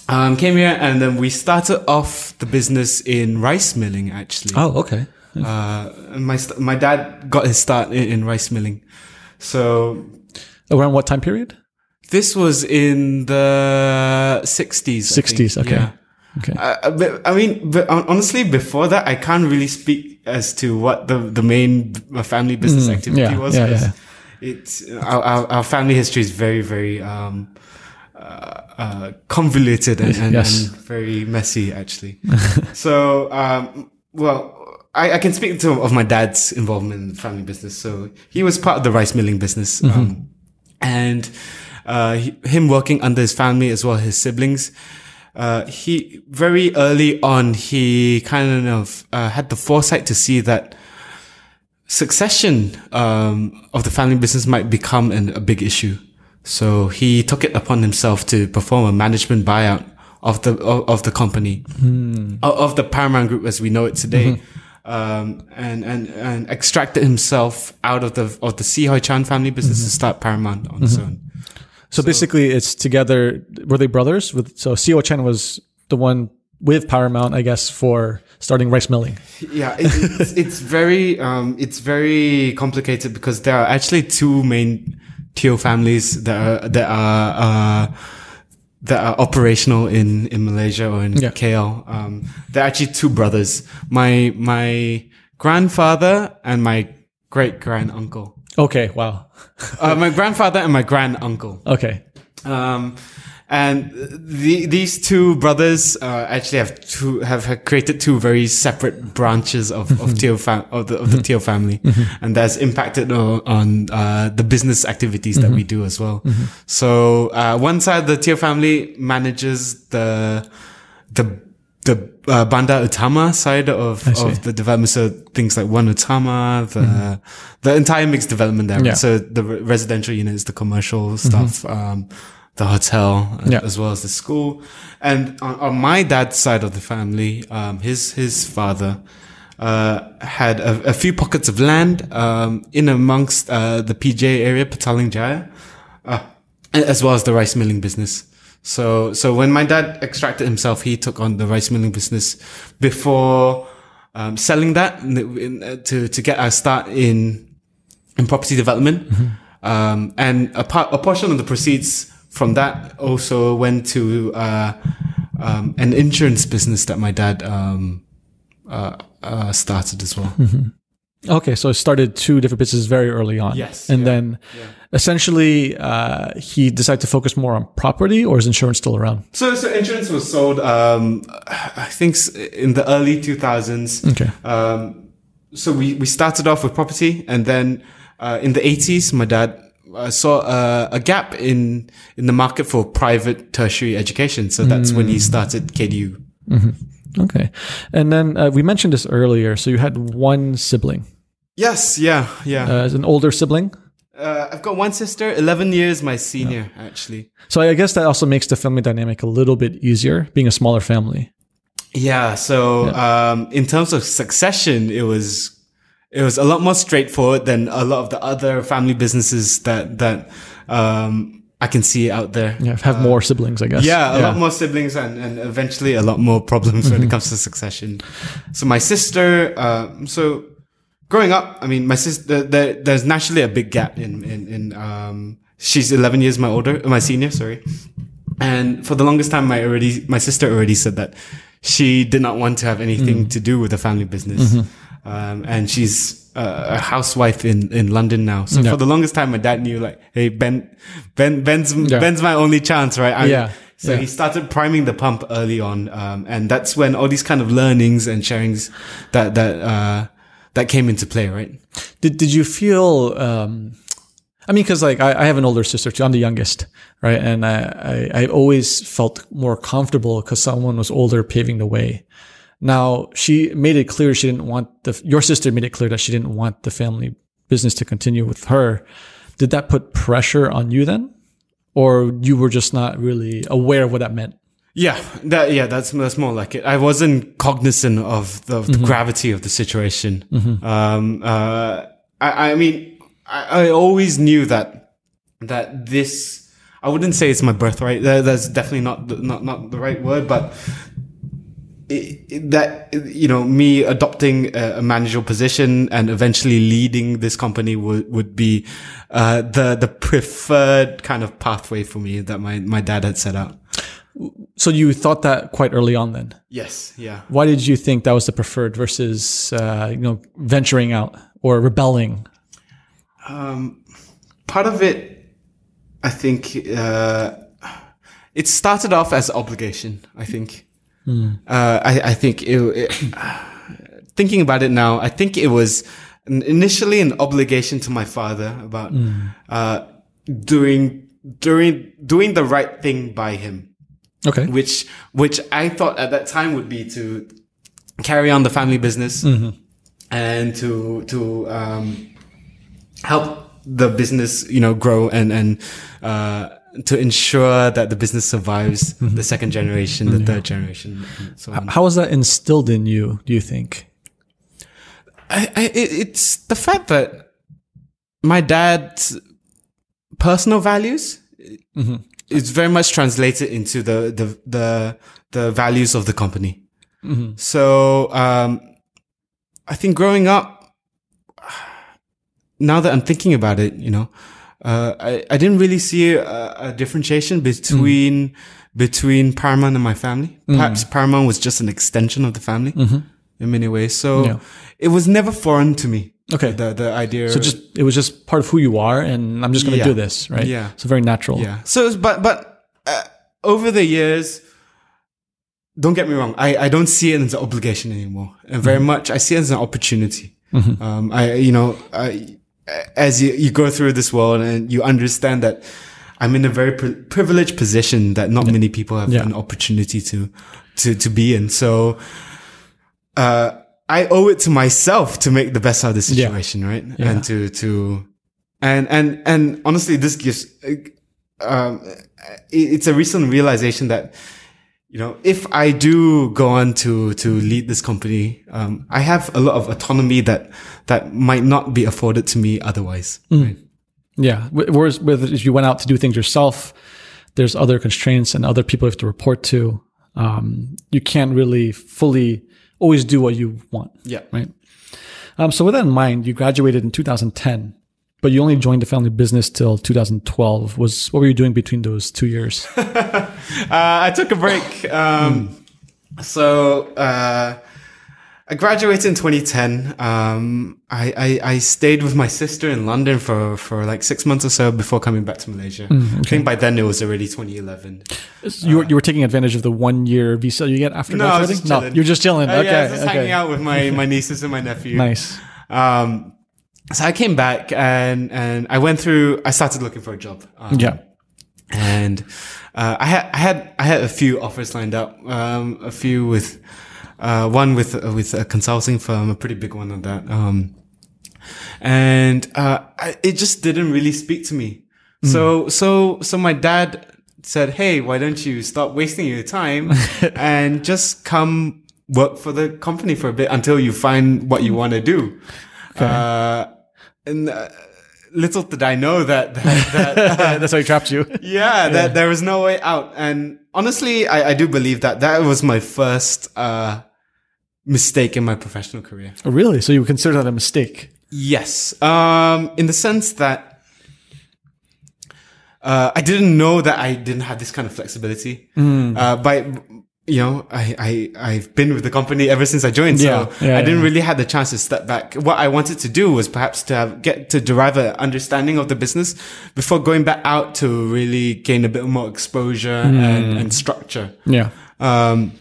S2: Um, came here and then we started off the business in rice milling actually.
S1: Oh, okay.
S2: Uh, my st- my dad got his start in, in rice milling. So
S1: Around what time period?
S2: this was in the 60s.
S1: 60s, okay.
S2: Yeah.
S1: Okay.
S2: Uh, but, I mean, but honestly, before that, I can't really speak as to what the, the main uh, family business activity
S1: Mm, yeah,
S2: was.
S1: yeah, yeah.
S2: It's our, our, our family history is very, very um, uh, uh, convoluted and, and,
S1: Yes.
S2: and very messy, actually. so, um, well, I, I can speak to of my dad's involvement in the family business. So he was part of the rice milling business,
S1: Mm-hmm.
S2: um, and uh, he, him working under his family as well his siblings. Uh, he very early on he kind of uh, had the foresight to see that succession um, of the family business might become an, a big issue. So he took it upon himself to perform a management buyout of the of, of the company of, of the Paramount Group as we know it today, um, and and and extracted himself out of the of the See Hoy Chan family business to start Paramount on its own.
S1: So, basically, it's together. Were they brothers? With so Seo Chen was the one with Paramount, I guess, for starting rice milling.
S2: Yeah, it, it's, it's very um, it's very complicated because there are actually two main Teo families that are that are uh, that are operational in in Malaysia or in
S1: Yeah.
S2: KL. Um, they're actually two brothers. My my grandfather and my great grand uncle.
S1: Okay. Wow.
S2: Uh, my grandfather and my grand uncle.
S1: Okay.
S2: Um, and the, these two brothers uh, actually have two have created two very separate branches of of Teo fam- of the of the Teo family, and that's impacted on, on uh, the business activities that we do as well. So uh, one side, the Teo family manages the the the uh, Bandar Utama side of, of the development. So things like One Utama, the the entire mixed development there.
S1: Yeah.
S2: So the re- residential units, the commercial stuff, um, the hotel,
S1: Yeah.
S2: as well as the school. And on, on my dad's side of the family, um, his his father uh, had a, a few pockets of land um, in amongst uh, the PJ area, Petaling Jaya, uh, as well as the rice milling business. So, so when my dad extracted himself, he took on the rice milling business before um, selling that uh, to to get our start in in property development. Um, and a part, a portion of the proceeds from that also went to uh, um, an insurance business that my dad um, uh, uh, started as well.
S1: Okay, so it started two different businesses very early on.
S2: Yes,
S1: and
S2: yeah,
S1: then essentially uh, he decided to focus more on property, or is insurance still around?
S2: So, so insurance was sold, um, I think, in the early 2000s.
S1: Okay.
S2: Um, so we, we started off with property, and then uh, in the 80s, my dad uh, saw uh, a gap in in the market for private tertiary education. So that's when he started KDU.
S1: Okay, and then uh, we mentioned this earlier. So you had one sibling,
S2: Yes, yeah, yeah.
S1: uh, as an older sibling.
S2: Uh, I've got one sister, 11 years my senior, actually.
S1: So I guess that also makes the family dynamic a little bit easier, being a smaller family.
S2: Yeah. So, um, in terms of succession, it was, it was a lot more straightforward than a lot of the other family businesses that, that, um, I can see out there.
S1: Yeah, have more siblings, I guess.
S2: Uh, Yeah, a lot more siblings and, and eventually a lot more problems when it comes to succession. So my sister, uh, so growing up, I mean, my sister, there, there's naturally a big gap in, in, in, um, she's 11 years my older, my senior, sorry. And for the longest time, my already, my sister already said that she did not want to have anything to do with the family business. Um, and she's uh, a housewife in, in London now. So
S1: Yeah.
S2: for the longest time, my dad knew like, Hey, Ben, Ben, Ben's,
S1: Yeah.
S2: Ben's my only chance, right? I-
S1: Yeah.
S2: So
S1: Yeah.
S2: he started priming the pump early on. Um, and that's when all these kind of learnings and sharings that, that, uh, that came into play, right?
S1: Did Did you feel? Um, I mean, because like I, I have an older sister too. I'm the youngest, right? And I I, I always felt more comfortable because someone was older paving the way. Now she made it clear she didn't want the. Your sister made it clear that she didn't want the family business to continue with her. Did that put pressure on you then, or you were just not really aware of what that meant?
S2: Yeah, that yeah, that's that's more like it. I wasn't cognizant of the, of the gravity of the situation. Um, uh, I, I mean, I, I always knew that that this. I wouldn't say it's my birthright. That, that's definitely not the, not not the right word, but it, that you know me adopting a, a managerial position and eventually leading this company would would be uh, the the preferred kind of pathway for me that my my dad had set out.
S1: So you thought that quite early on then.
S2: Yes, yeah.
S1: Why did you think that was the preferred versus uh, you know venturing out or rebelling?
S2: Um, part of it, I think, uh, it started off as obligation. I think. Uh, I, I think it, it thinking about it now, I think it was initially an obligation to my father about uh, doing doing doing the right thing by him.
S1: Okay.
S2: which which I thought at that time would be to carry on the family business and to to um, help the business you know grow and and uh, to ensure that the business survives the mm-hmm. second generation, the mm-hmm. third generation, so on.
S1: How was that instilled in you? Do you think?
S2: I, I, it's the fact that my dad's personal values mm-hmm. is very much translated into the the the, the values of the company. So um, I think growing up, now that I'm thinking about it, you know, uh, I I didn't really see a, a differentiation between between Paramount and my family. Perhaps Paramount was just an extension of the family in many ways. So
S1: Yeah.
S2: it was never foreign to me.
S1: Okay.
S2: The the idea.
S1: So just it was just part of who you are, and I'm just going to
S2: Yeah.
S1: do this, right?
S2: Yeah.
S1: So very natural.
S2: yeah. So it's- but but uh, over the years, don't get me wrong, I, I don't see it as an obligation anymore. And very much, I see it as an opportunity. Um, I, you know, I, as you, you go through this world and you understand that I'm in a very pri- privileged position that not many people have
S1: Yeah.
S2: an opportunity to, to, to be in. So, uh, I owe it to myself to make the best out of the
S1: Yeah.
S2: situation, right?
S1: Yeah.
S2: And to, to, and, and, and honestly, this gives, um, it's a recent realization that, you know, if I do go on to, to lead this company, um, I have a lot of autonomy that, that might not be afforded to me otherwise. Right?
S1: Yeah. Whereas with if you went out to do things yourself, there's other constraints and other people you have to report to. Um, you can't really fully always do what you want,
S2: Yeah.
S1: right? Um, so with that in mind, you graduated in 2010, but you only joined the family business till 2012. Was what were you doing between those two years?
S2: Uh, I took a break. Um, so, uh, I graduated in 2010. Um, I, I, I stayed with my sister in London for, for like six months or so before coming back to Malaysia. I think by then it was already 2011.
S1: you were you were taking advantage of the one year visa you get after
S2: No, I was
S1: graduating.
S2: just
S1: no, you're just chilling.
S2: Uh,
S1: okay,
S2: yeah, I was just
S1: okay.
S2: hanging out with my, my nieces and my nephew.
S1: Nice.
S2: Um, so I came back and, and I went through, I started looking for a job. Um,
S1: Yeah.
S2: and uh, I had I had I had a few offers lined up. Um, a few with uh, one with uh, with a consulting firm, a pretty big one on that. Um, and uh, I, it just didn't really speak to me. So so so my dad said, "Hey, why don't you stop wasting your time and just come work for the company for a bit until you find what you want to do." Uh, and uh, little did I know that that, that
S1: That's how he trapped you.
S2: yeah, that there was no way out. And honestly, I, I do believe that that was my first uh, mistake in my professional career.
S1: Oh, really? So you consider that a mistake?
S2: Yes, um, in the sense that uh, I didn't know that I didn't have this kind of flexibility. Uh, by you know, I, I I've been with the company ever since I joined, so
S1: Yeah, yeah,
S2: I didn't
S1: yeah.
S2: really have the chance to step back. What I wanted to do was perhaps to have, get to derive an understanding of the business before going back out to really gain a bit more exposure and, and structure.
S1: Yeah.
S2: Um,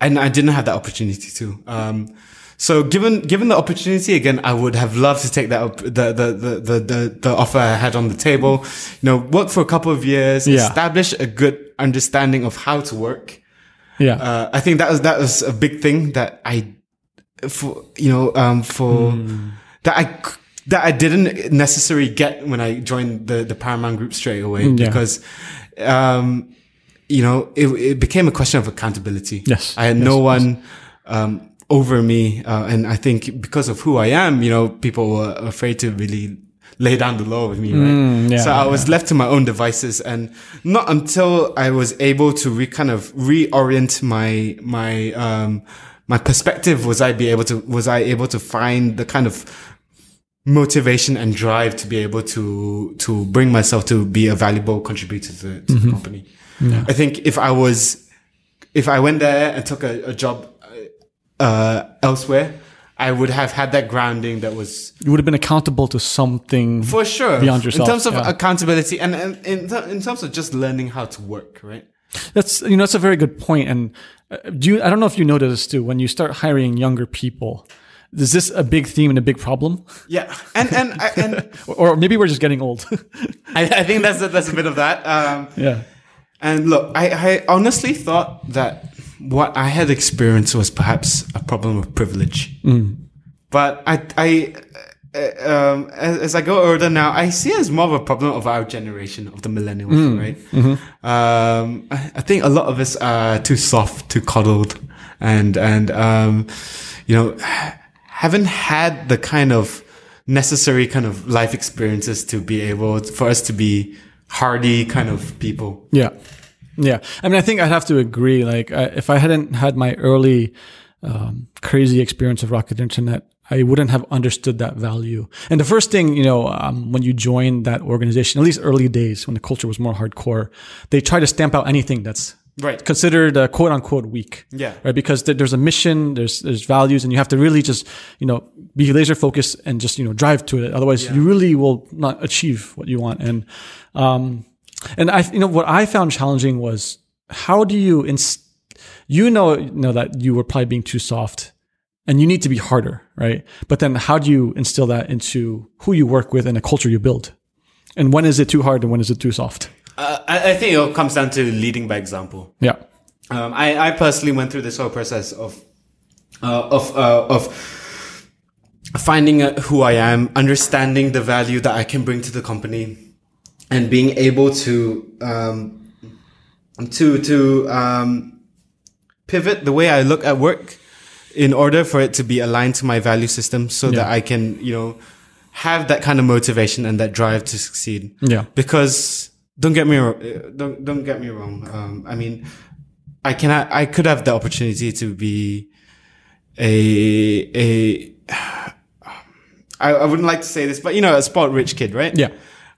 S2: and I didn't have that opportunity to. Um, so given given the opportunity again, I would have loved to take that the the the the the offer I had on the table. You know, work for a couple of years,
S1: Yeah.
S2: establish a good understanding of how to work.
S1: Yeah.
S2: Uh, I think that was that was a big thing that I, for you know, um, for that I that I didn't necessarily get when I joined the the Paramount Group straight away
S1: yeah.
S2: because, um, you know, it, it became a question of accountability.
S1: Yes,
S2: I had no one um, over me, uh, and I think because of who I am, you know, people were afraid to really lay down the law with me, right?
S1: Mm, yeah,
S2: so I was left to my own devices, and not until I was able to re kind of reorient my my um, my perspective was I be able to was I able to find the kind of motivation and drive to be able to to bring myself to be a valuable contributor to, the- to the company. I think if I was if I went there and took a, a job uh, elsewhere, I would have had that grounding that was
S1: you would have been accountable to something.
S2: for sure
S1: Beyond yourself,
S2: in terms of
S1: yeah.
S2: accountability and, and in, ter- in terms of just learning how to work, right?
S1: That's you know that's a very good point. And uh, do you? I don't know if you noticed too. When you start hiring younger people, is this a big theme and a big problem,
S2: Yeah, and and and
S1: or maybe we're just getting old?
S2: I, I think that's a, that's a bit of that. Um,
S1: yeah.
S2: And look, I, I honestly thought that what I had experienced was perhaps a problem of privilege. But I, I, uh, um, as, as I go older now, I see it as more of a problem of our generation, of the millennials, right? Um, I, I think a lot of us are too soft, too coddled, and and um, you know, haven't had the kind of necessary kind of life experiences to be able for us to be hardy kind of people.
S1: Yeah. Yeah. I mean, I think I'd have to agree. Like, I, if I hadn't had my early um, crazy experience of Rocket Internet, I wouldn't have understood that value. And the first thing, you know, um, when you join that organization, at least early days when the culture was more hardcore, they try to stamp out anything that's
S2: Right.
S1: considered uh, quote unquote weak.
S2: Yeah.
S1: Right. Because there- there's a mission, there's there's values, and you have to really just you know be laser focused and just you know drive to it. Otherwise, you really will not achieve what you want. And um, And I, you know, what I found challenging was how do you, inst- you know, know that you were probably being too soft and you need to be harder, right? But then how do you instill that into who you work with and the culture you build? And when is it too hard and when is it too soft?
S2: Uh, I, I think it all comes down to leading by example.
S1: Yeah.
S2: Um, I, I personally went through this whole process of uh, of uh, of finding who I am, understanding the value that I can bring to the company, and being able to um, to to um, pivot the way I look at work in order for it to be aligned to my value system, so
S1: Yeah.
S2: that I can you know have that kind of motivation and that drive to succeed
S1: Yeah.
S2: because don't get me wrong, don't don't get me wrong. Um, I mean, I can I could have the opportunity to be a a I, I wouldn't like to say this, but you know, a sport rich kid, right?
S1: Yeah.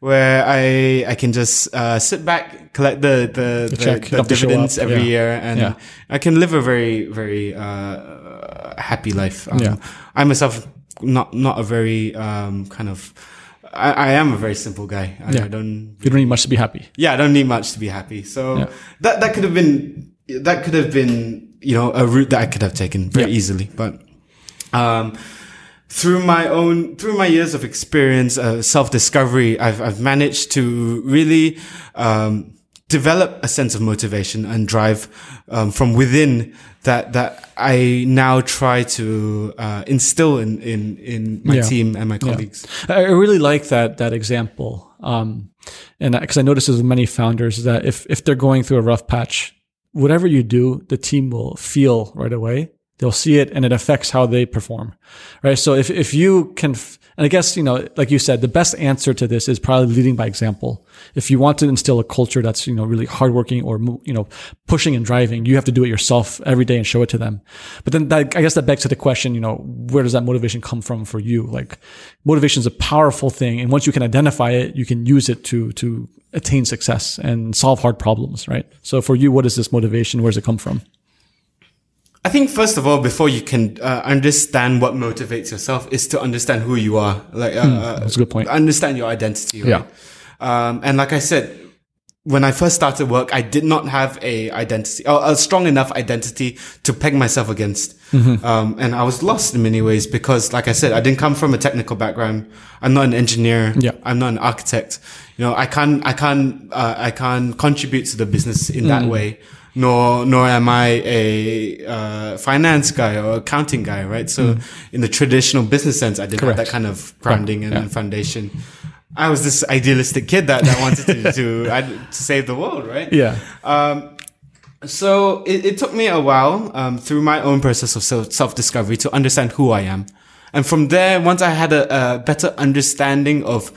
S2: Where I I can just uh, sit back, collect the the, the,
S1: check,
S2: the
S1: don't have to show
S2: dividends every
S1: yeah.
S2: year, and
S1: Yeah.
S2: I can live a very very uh, happy life. Um,
S1: Yeah.
S2: I myself not not a very um, kind of I, I am a very simple guy. I,
S1: Yeah.
S2: I don't
S1: You don't need much to be happy.
S2: yeah, I don't need much to be happy. So
S1: Yeah.
S2: that that could have been that could have been you know a route that I could have taken very
S1: Yeah.
S2: easily, but um, through my own through my years of experience, uh, self discovery, I've I've managed to really um, develop a sense of motivation and drive um, from within that that I now try to uh, instill in in in my
S1: Yeah.
S2: team and my colleagues.
S1: I I really like that that example, um, and because I notice with many founders that if if they're going through a rough patch, whatever you do, the team will feel right away. They'll see it, and it affects how they perform, right? So if if you can, and I guess you know, like you said, the best answer to this is probably leading by example. If you want to instill a culture that's you know really hardworking or you know pushing and driving, you have to do it yourself every day and show it to them. But then that, I guess that begs to the question, you know, where does that motivation come from for you? Like motivation is a powerful thing. And once you can identify it, you can use it to, to attain success and solve hard problems, right? So for you, what is this motivation? Where does it come from?
S2: I think first of all, before you can uh, understand what motivates yourself, is to understand who you are. Like, uh,
S1: Hmm, that's a good point.
S2: Understand your identity. Right? Um, and like I said, when I first started work, I did not have a identity, a strong enough identity to peg myself against.
S1: Mm-hmm.
S2: Um, and I was lost in many ways because, like I said, I didn't come from a technical background. I'm not an engineer.
S1: Yeah.
S2: I'm not an architect. You know, I can't, I can't, uh, I can't contribute to the business in
S1: Mm.
S2: that way. Nor, nor am I a uh, finance guy or accounting guy, right? So, in the traditional business sense, I didn't
S1: Mm. Correct.
S2: have that kind of grounding and,
S1: Yeah.
S2: foundation. I was this idealistic kid that, that wanted to to, I, to save the world, right?
S1: Yeah.
S2: Um, so it, it took me a while um, through my own process of self discovery to understand who I am, and from there, once I had a, a better understanding of,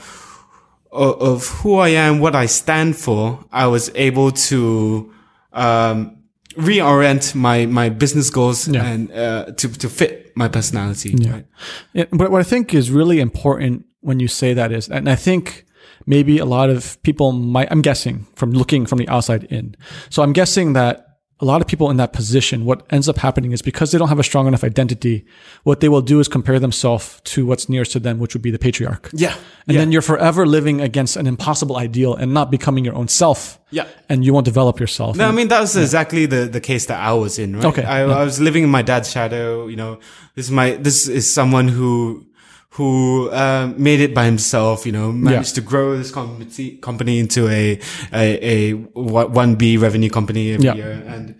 S2: of of who I am, what I stand for, I was able to um, reorient my my business goals
S1: Yeah.
S2: and uh, to to fit my personality. Right?
S1: Yeah, but what I think is really important when you say that is, and I think maybe a lot of people might, I'm guessing from looking from the outside in. So I'm guessing that a lot of people in that position, what ends up happening is because they don't have a strong enough identity, what they will do is compare themselves to what's nearest to them, which would be the patriarch.
S2: Yeah,
S1: And
S2: yeah.
S1: then you're forever living against an impossible ideal and not becoming your own self.
S2: Yeah.
S1: And you won't develop yourself.
S2: No, I mean that was exactly the, the case that I was in. Right?
S1: Okay,
S2: I, I was living in my dad's shadow. You know, this is my this is someone who who um, made it by himself. You know, managed to grow this company company into a a, a one B revenue company every
S1: Yeah.
S2: year, and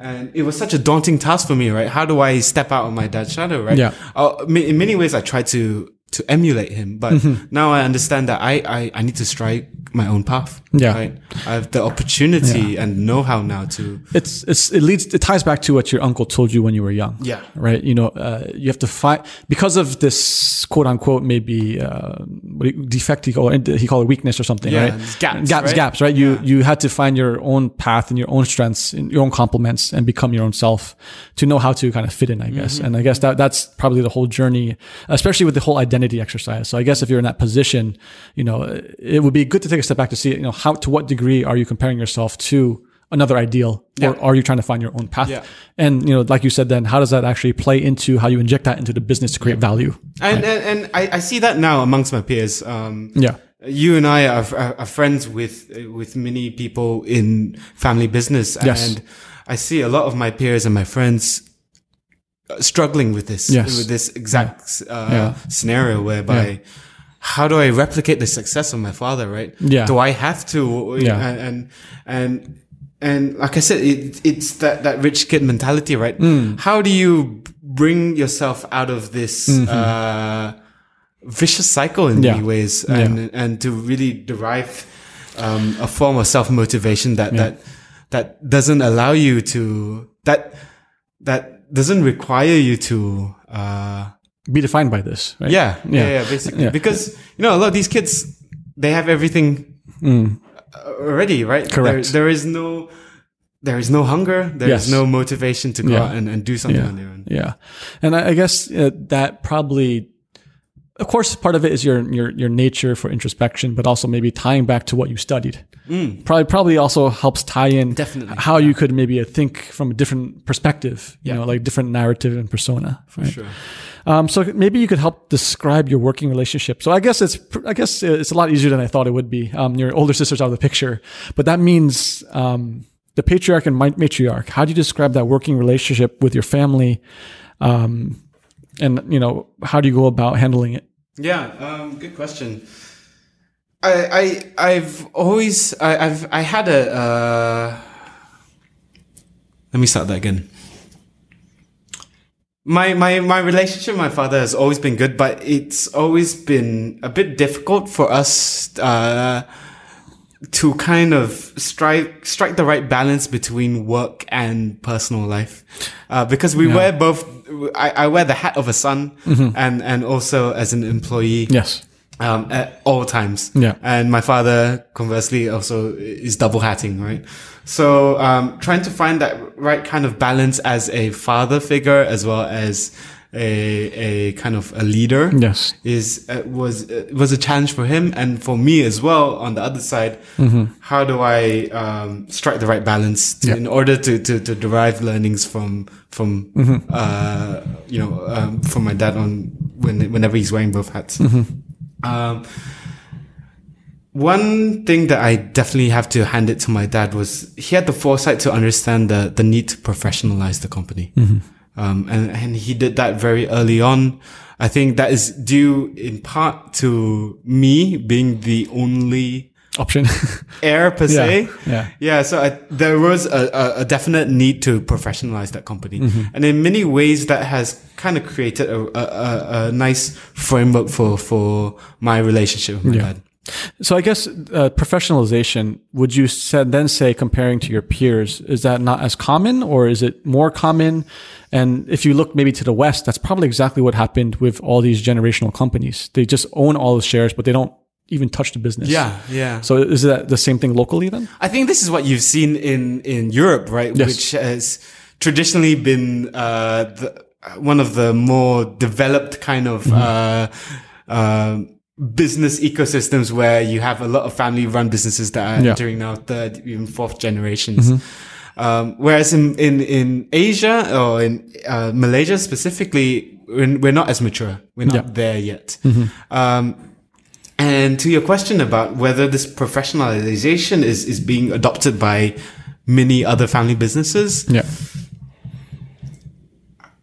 S2: and it was such a daunting task for me. Right? How do I step out of my dad's shadow? Right?
S1: Yeah.
S2: Uh, in many ways, I tried to to emulate him, but
S1: Mm-hmm.
S2: now I understand that I, I I need to strike my own path.
S1: Yeah.
S2: Right? I have the opportunity and know-how now to
S1: it's it's it leads it ties back to what your uncle told you when you were young.
S2: Yeah.
S1: Right. You know, uh, you have to fight because of this quote unquote maybe uh, what defect he called it, he called it weakness or something.
S2: Yeah,
S1: right.
S2: gaps,
S1: Gaps.
S2: right?
S1: Gaps. Right. You
S2: Yeah.
S1: you had to find your own path and your own strengths and your own complements and become your own self to know how to kind of fit in. I guess.
S2: Mm-hmm.
S1: And I guess that that's probably the whole journey, especially with the whole identity exercise. So I guess if you're in that position, you know, it would be good to take a step back to see, you know, how to what degree are you comparing yourself to another ideal
S2: Yeah.
S1: or are you trying to find your own path?
S2: Yeah.
S1: And you know, like you said, then how does that actually play into how you inject that into the business to create value?
S2: and and, and I, I see that now amongst my peers. Um,
S1: Yeah.
S2: you and I are, are, friends with with many people in family business,
S1: Yes.
S2: and I see a lot of my peers and my friends struggling with this
S1: Yes.
S2: with this exact uh,
S1: Yeah.
S2: scenario whereby.
S1: Yeah.
S2: How do I replicate the success of my father? Right?
S1: Yeah.
S2: Do I have to?
S1: Yeah.
S2: And and and, and like I said, it, it's that that rich kid mentality, right?
S1: Mm.
S2: How do you bring yourself out of this uh, vicious cycle in
S1: Mm-hmm.
S2: Many ways, and and to really derive um, a form of self motivation that that that doesn't allow you to that that doesn't require you to. Uh,
S1: Be defined by this, right?
S2: yeah, yeah,
S1: Yeah.
S2: yeah, basically.
S1: Yeah.
S2: Because, you know, a lot of these kids, they have everything already, right?
S1: Mm. Correct.
S2: There, there is no, there is no hunger. There is
S1: Yes.
S2: no motivation to go
S1: Yeah.
S2: out and, and do something
S1: Yeah.
S2: on their own.
S1: Yeah, and I, I guess uh, that probably, of course, part of it is your your your nature for introspection, but also maybe tying back to what you studied. Probably probably also helps tie in
S2: Mm. Definitely.
S1: how you could maybe uh, think from a different perspective. You
S2: Yeah.
S1: know, like different narrative and persona. right?
S2: Sure.
S1: Um, so maybe you could help describe your working relationship. So I guess it's I guess it's a lot easier than I thought it would be. Um, your older sister's out of the picture, but that means um, the patriarch and matriarch. How do you describe that working relationship with your family? Um, and you know, how do you go about handling it?
S2: Yeah, um, good question. I, I, I've always, I, I've, I had a, uh, let me start that again. My, my, my relationship with my father has always been good, but it's always been a bit difficult for us, uh, to kind of strike strike the right balance between work and personal life, uh, because we were both. I, I wear the hat of a son and and also as an employee
S1: Yes.
S2: um, at all times.
S1: Yeah.
S2: And my father, conversely, also is double hatting, right? So, um, trying to find that right kind of balance as a father figure as well as a, a kind of a leader
S1: Yes.
S2: is, uh, was, uh, was a challenge for him and for me as well on the other side. How do I, um, strike the right balance to,
S1: Yeah.
S2: in order to, to, to derive learnings from, from, uh, you know, um, from my dad on when, whenever he's wearing both hats. Um, one thing that I definitely have to hand it to my dad was he had the foresight to understand the the need to professionalize the company, um, and and he did that very early on. I think that is due in part to me being the only
S1: Option.
S2: heir per se.
S1: yeah.
S2: Yeah, so I, there was a, a, definite need to professionalize that company, and in many ways that has kind of created a, a, a, a nice framework for for my relationship with my
S1: Yeah.
S2: dad.
S1: So I guess uh, professionalization. Would you said then say comparing to your peers is that not as common, or is it more common? And if you look maybe to the west, that's probably exactly what happened with all these generational companies. They just own all the shares, but they don't even touch the business.
S2: Yeah, yeah.
S1: So is that the same thing locally then?
S2: I think this is what you've seen in in Europe, right?
S1: Yes.
S2: Which has traditionally been uh, the, one of the more developed kind of uh, uh, business ecosystems where you have a lot of family-run businesses that are
S1: Yeah.
S2: entering now third, even fourth generations. Um, whereas in, in, in Asia or in uh, Malaysia specifically, we're, we're not as mature. We're not
S1: Yeah.
S2: there yet. Um, and to your question about whether this professionalization is, is being adopted by many other family businesses,
S1: Yeah.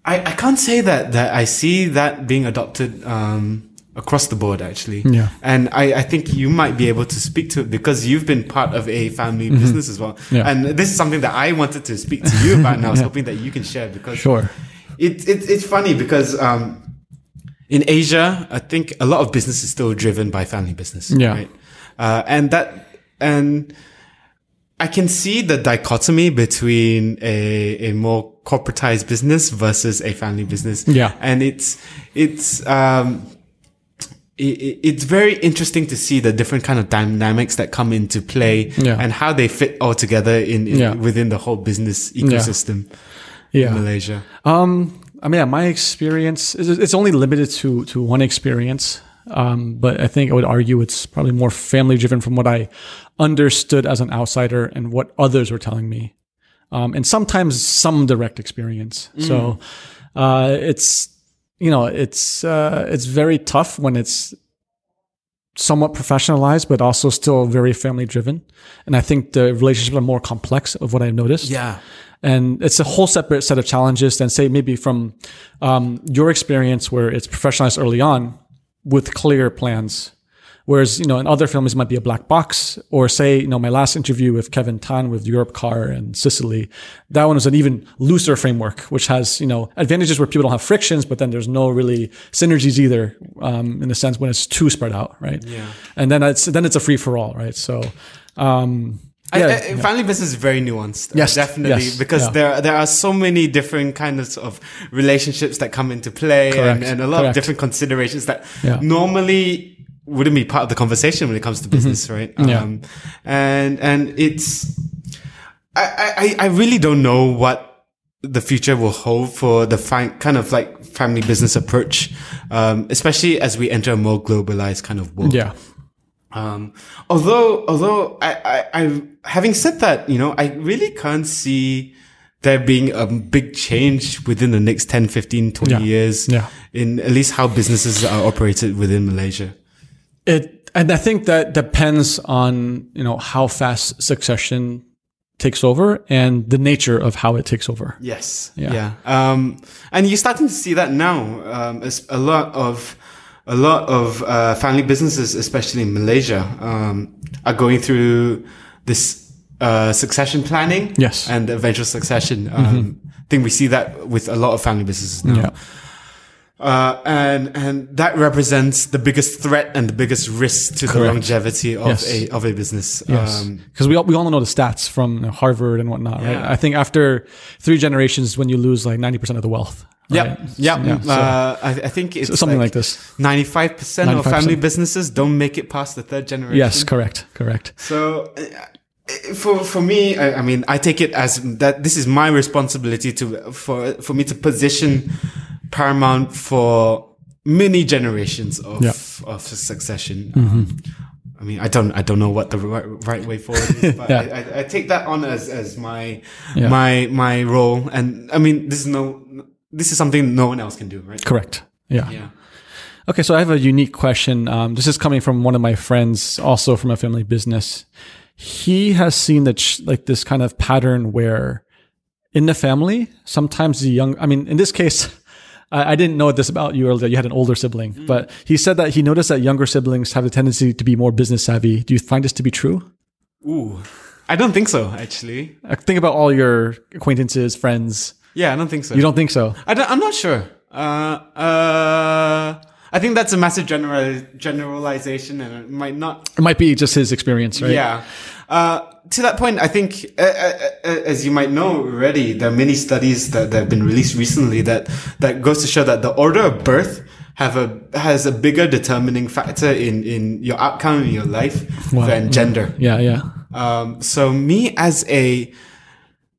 S2: I, I can't say that, that I see that being adopted, um, across the board actually.
S1: Yeah.
S2: And I, I think you might be able to speak to it because you've been part of a family business as well.
S1: Mm-hmm. Yeah.
S2: And this is something that I wanted to speak to you about and I was hoping that you can share because
S1: Sure.
S2: it, it, it's funny because um, in Asia, I think a lot of business is still driven by family business.
S1: Yeah.
S2: Right? Uh, and that, and I can see the dichotomy between a, a more corporatized business versus a family business.
S1: Yeah.
S2: And it's, it's, um, it's very interesting to see the different kind of dynamics that come into play
S1: Yeah.
S2: and how they fit all together in, in
S1: Yeah.
S2: within the whole business ecosystem in
S1: Yeah.
S2: Malaysia.
S1: Um, I mean, yeah, my experience is it's only limited to to one experience. Um, but I think I would argue it's probably more family driven from what I understood as an outsider and what others were telling me. Um, and sometimes some direct experience. So, uh, it's, you know, it's, uh, it's very tough when it's somewhat professionalized, but also still very family driven. And I think the relationships are more complex of what I've noticed.
S2: Yeah.
S1: And it's a whole separate set of challenges than say maybe from um, your experience where it's professionalized early on with clear plans. Whereas, you know, in other films, it might be a black box or say, you know, my last interview with Kevin Tan with Europcar and Sicily, that one was an even looser framework, which has, you know, advantages where people don't have frictions, but then there's no really synergies either, um, in the sense when it's too spread out, right?
S2: Yeah.
S1: And then it's, then it's a free for all, right? So, um, yeah,
S2: I-
S1: yeah.
S2: family business is very nuanced. uh,
S1: Yes,
S2: definitely,
S1: yes,
S2: because
S1: yeah.
S2: there there are so many different kinds of relationships that come into play,
S1: Correct,
S2: and, and a lot of different considerations that normally wouldn't be part of the conversation when it comes to business, right?
S1: Mm-hmm. Yeah.
S2: Um, and and it's I, I I really don't know what the future will hold for the fi- kind of like family business approach, um, especially as we enter a more globalized kind of world.
S1: yeah.
S2: Um, although, although I, I, I, having said that, you know, I really can't see there being a big change within the next 10, 15, 20
S1: Yeah.
S2: years
S1: Yeah.
S2: in at least how businesses are operated within Malaysia.
S1: It and I think that depends on you know how fast succession takes over and the nature of how it takes over.
S2: Yes.
S1: Yeah.
S2: Yeah. Um, and you're starting to see that now. Um, a lot of, a lot of, uh, family businesses, especially in Malaysia, um, are going through this, uh, succession planning.
S1: Yes.
S2: And eventual succession. Um, I think we see that with a lot of family businesses now.
S1: Yeah.
S2: Uh, and, and that represents the biggest threat and the biggest risk to the longevity of
S1: Yes.
S2: a, of a business.
S1: Yes,
S2: Um,
S1: because we all, we all know the stats from Harvard and whatnot, right? I think after three generations, when you lose like ninety percent of the wealth.
S2: Yep.
S1: right?
S2: Yep.
S1: Yeah, so-
S2: uh, I, I think it's
S1: something like this.
S2: Ninety-five percent of family businesses don't make it past the third generation.
S1: Yes, correct, correct.
S2: So, uh, for for me, I, I mean, I take it as that this is my responsibility to for for me to position Paramount for many generations of
S1: Yeah. Mm-hmm.
S2: of succession. Um, I mean, I don't I don't know what the right, right way forward is, but
S1: Yeah.
S2: I, I, take that on as as my
S1: Yeah.
S2: my my role. And I mean, this is no this is something no one else can do, right?
S1: Correct. Yeah.
S2: Yeah.
S1: Okay, so I have a unique question. Um, this is coming from one of my friends, also from a family business. He has seen that ch- like this kind of pattern where in the family, sometimes the young, I mean, in this case, I, I didn't know this about you earlier. You had an older sibling, but he said that he noticed that younger siblings have a tendency to be more business savvy. Do you find this to be true?
S2: Ooh, I don't think so. Actually,
S1: Uh, Think about all your acquaintances, friends.
S2: yeah, I don't think so.
S1: You don't think so?
S2: I I'm not sure. Uh, uh, I think that's a massive general generalization, and it might not.
S1: It might be just his experience, right?
S2: Yeah. Uh, to that point, I think, uh, uh, uh, as you might know already, there are many studies that, that have been released recently that that goes to show that the order of birth have a has a bigger determining factor in in your outcome in your life
S1: Wow.
S2: than gender.
S1: Yeah, yeah.
S2: Um, so me as a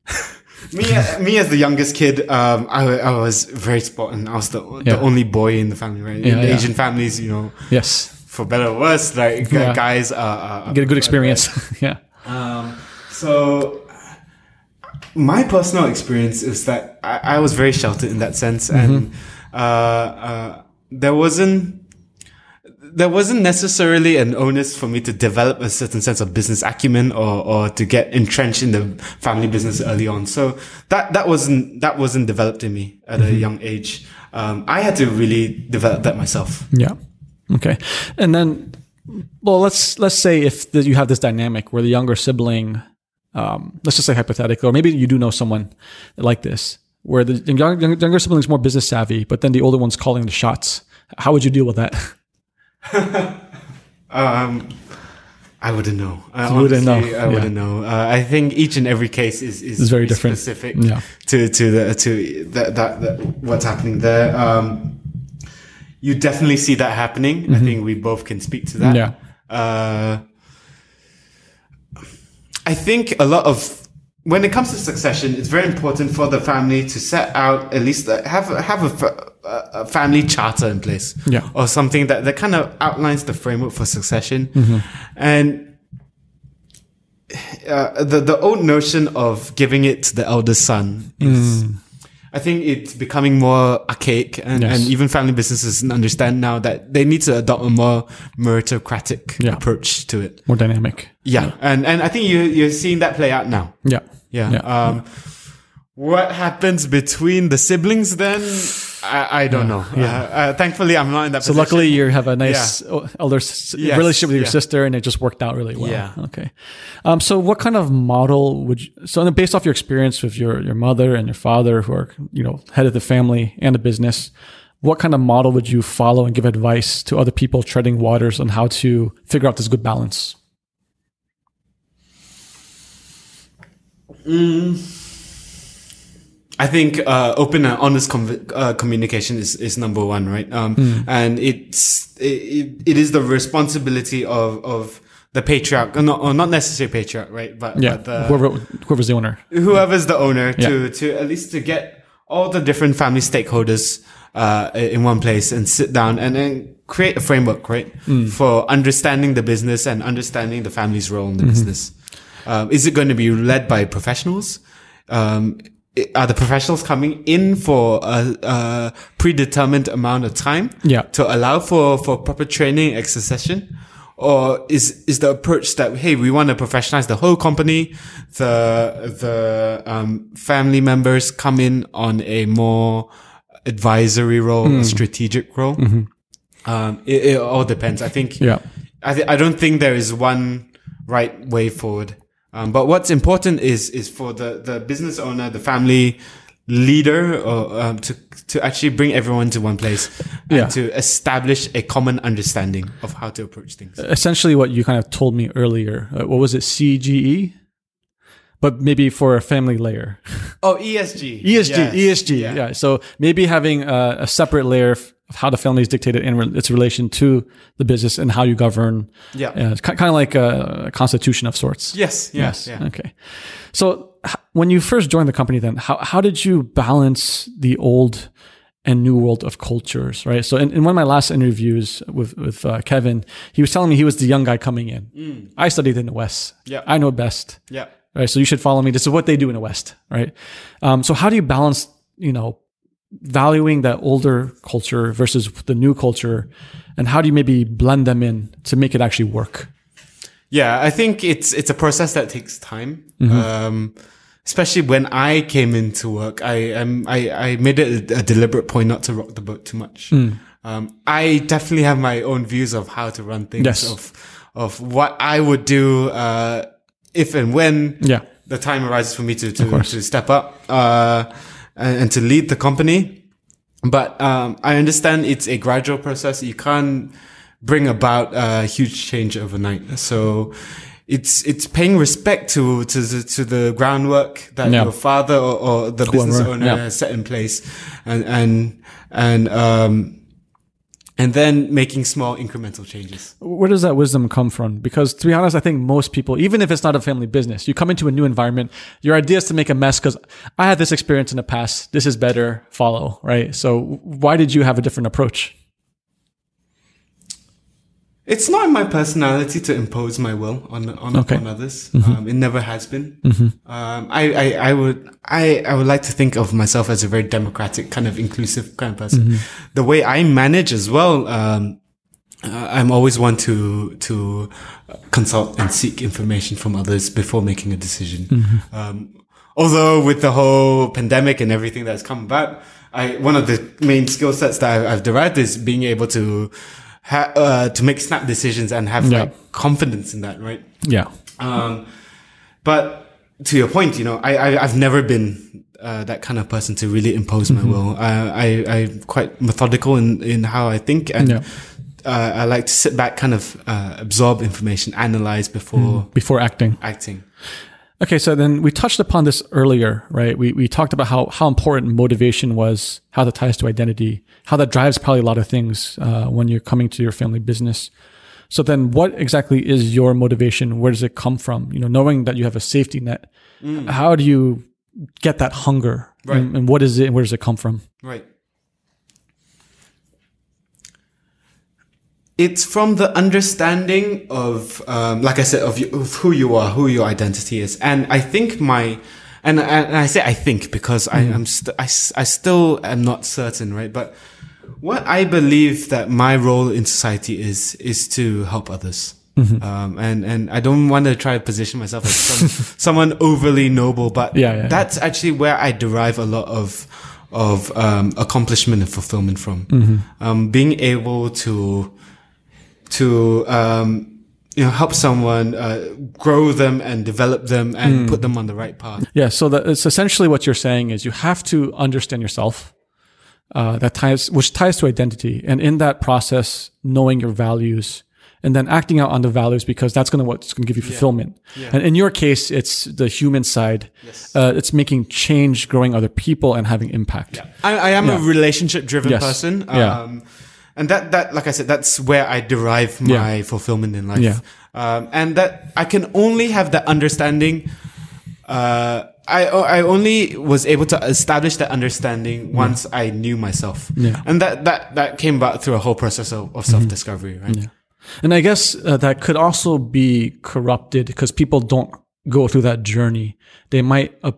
S2: me me as the youngest kid, um, I, I was very spoiled. I was the
S1: Yeah.
S2: the only boy in the family, right?
S1: Yeah,
S2: in
S1: yeah.
S2: Asian families, you know,
S1: Yes.
S2: For better or worse, like
S1: Yeah.
S2: guys are, are
S1: Get a good experience. yeah.
S2: um, so my personal experience is that I, I was very sheltered in that sense, and uh, uh, there wasn't there wasn't necessarily an onus for me to develop a certain sense of business acumen or, or to get entrenched in the family business early on. So that that wasn't that wasn't developed in me at a young age. Um, I had to really develop that myself.
S1: Yeah. Okay. And then, well, let's let's say if the, you have this dynamic where the younger sibling, um, let's just say hypothetical, or maybe you do know someone like this, where the young, young, younger sibling is more business savvy, but then the older one's calling the shots. How would you deal with that?
S2: Um, I wouldn't know. I
S1: You wouldn't know.
S2: I wouldn't know. Uh, I think each and every case is is
S1: It's very different.
S2: specific
S1: Yeah.
S2: to to the to that, that that what's happening there. Um, you definitely see that happening. I think we both can speak to that.
S1: Mm-hmm. Yeah.
S2: Uh, I think a lot of when it comes to succession, it's very important for the family to set out at least uh, have a- have a, a family charter in place,
S1: Yeah.
S2: or something that that kind of outlines the framework for succession,
S1: Mm-hmm.
S2: and uh, the the old notion of giving it to the eldest son is. I think it's becoming more archaic, and,
S1: Yes.
S2: and even family businesses understand now that they need to adopt a more meritocratic
S1: Yeah.
S2: approach to it.
S1: More dynamic.
S2: Yeah, and and I think you you're seeing that play out now.
S1: Yeah.
S2: Yeah.
S1: Yeah.
S2: Um, what happens between the siblings then? I, I don't know. Uh, uh, thankfully, I'm not in that.
S1: So
S2: position.
S1: luckily you have a nice o- elder s-
S2: Yes,
S1: relationship with your
S2: yeah.
S1: sister and it just worked out really well.
S2: Yeah.
S1: Okay. Um, so what kind of model would you, so based off your experience with your, your mother and your father who are, you know, head of the family and the business, what kind of model would you follow and give advice to other people treading waters on how to figure out this good balance?
S2: I think uh, open and honest conv- uh, communication is, is number one, right? Um,
S1: Hmm.
S2: And it's it, it is the responsibility of of the patriarch, or not, or not necessarily patriarch, right? But,
S1: Yeah.
S2: but the,
S1: Whoever, whoever's the owner.
S2: whoever's the owner to to at least to get all the different family stakeholders uh, in one place and sit down and then create a framework, right, for understanding the business and understanding the family's role in the business. Um, is it going to be led by professionals? Um, are the professionals coming in for a, a predetermined amount of time
S1: Yeah.
S2: to allow for, for proper training succession? Or is, is the approach that, hey, we want to professionalize the whole company. The, the, um, family members come in on a more advisory role, a strategic role. Um, it, it all depends. I think,
S1: Yeah.
S2: I, th- I don't think there is one right way forward. Um, but what's important is is for the, the business owner, the family leader, or um, to to actually bring everyone to one place and
S1: Yeah.
S2: to establish a common understanding of how to approach things.
S1: Essentially what you kind of told me earlier. Uh, what was it? CGE? But maybe for a family layer.
S2: Oh, ESG,
S1: ESG,
S2: Yes.
S1: ESG. Yeah. So maybe having a, a separate layer of how the family is dictated in re- its relation to the business and how you govern.
S2: Yeah.
S1: Uh, it's kind of like a, constitution of sorts.
S2: Yes. Yes. Yeah.
S1: Okay. So h- when you first joined the company, then how, how did you balance the old and new world of cultures, right? So in, in one of my last interviews with, with uh, Kevin, he was telling me he was the young guy coming in. I studied in the West.
S2: Yeah.
S1: I know best
S2: Yeah.
S1: right? So you should follow me. This is what they do in the West, right? Um, so how do you balance, you know, valuing that older culture versus the new culture, and how do you maybe blend them in to make it actually work?
S2: Yeah, I think it's it's a process that takes time.
S1: Mm-hmm.
S2: Um, especially when I came into work, I um, I, I made it a, a deliberate point not to rock the boat too much.
S1: Mm.
S2: Um, I definitely have my own views of how to run things,
S1: Yes.
S2: of of what I would do uh, if and when
S1: Yeah,
S2: the time arises for me to to, to step up uh, and, and to lead the company. But um, I understand it's a gradual process. You can't bring about a huge change overnight. So it's it's paying respect to to the, to the groundwork that
S1: Yeah.
S2: your father or, or the business owner
S1: yeah.
S2: has set in place, and and and um, and then making small incremental changes.
S1: where does that wisdom come from? Because to be honest, I think most people, even if it's not a family business, you come into a new environment, your idea is to make a mess because I had this experience in the past. This is better. Follow, right? So why did you have a different approach?
S2: It's not in my personality to impose my will on on,
S1: Okay.
S2: on others. Um, it never has been. Um, I, I I would I I would like to think of myself as a very democratic, kind of inclusive kind of person. The way I manage as well. Um, uh, I'm always one to to consult and seek information from others before making a decision. Um, although with the whole pandemic and everything that's come about, I one of the main skill sets that I've, I've derived is being able to ha- uh, to make snap decisions and have
S1: Yeah.
S2: like confidence in that, right?
S1: Yeah.
S2: Um, but to your point, you know, I, I I've never been uh, that kind of person to really impose my will. I, I I'm quite methodical in in how I think, and
S1: Yeah.
S2: uh, I like to sit back, kind of uh, absorb information, analyze before
S1: Before acting.
S2: acting.
S1: Okay, so then we touched upon this earlier, right? We, we talked about how, how important motivation was, how that ties to identity, how that drives probably a lot of things uh, when you're coming to your family business. So then what exactly is your motivation? Where does it come from? You know, knowing that you have a safety net, how do you get that hunger?
S2: Right.
S1: And, and what is it? And where does it come from?
S2: Right. It's from the understanding of, um, like I said, of, you, of who you are, who your identity is, and I think my, and, and I say I think because I am st- I, I still am not certain, right? But what I believe that my role in society is is to help others.
S1: Mm-hmm.
S2: Um, and and I don't want to try to position myself as some, someone overly noble, but
S1: Yeah, yeah, yeah.
S2: that's actually where I derive a lot of of um, accomplishment and fulfillment from.
S1: Mm-hmm.
S2: Um, being able to to um, you know help someone uh, grow them and develop them
S1: Mm.
S2: and put them on the right path.
S1: Yeah, so that it's essentially what you're saying is you have to understand yourself. Uh, that ties, which ties to identity, and in that process, knowing your values, and then acting out on the values because that's going to what's going to give you fulfillment. And in your case, it's the human side. Uh, it's making change, growing other people, and having impact.
S2: I, I am a relationship driven
S1: Yes.
S2: person.
S1: Yeah.
S2: And that, that, like I said, that's where I derive my fulfillment in life.
S1: Yeah.
S2: Um, and that I can only have that understanding. Uh, I, I only was able to establish that understanding once I knew myself.
S1: Yeah.
S2: And that, that, that came about through a whole process of, of self discovery, right? Yeah.
S1: And I guess uh, that could also be corrupted because people don't go through that journey. They might uh,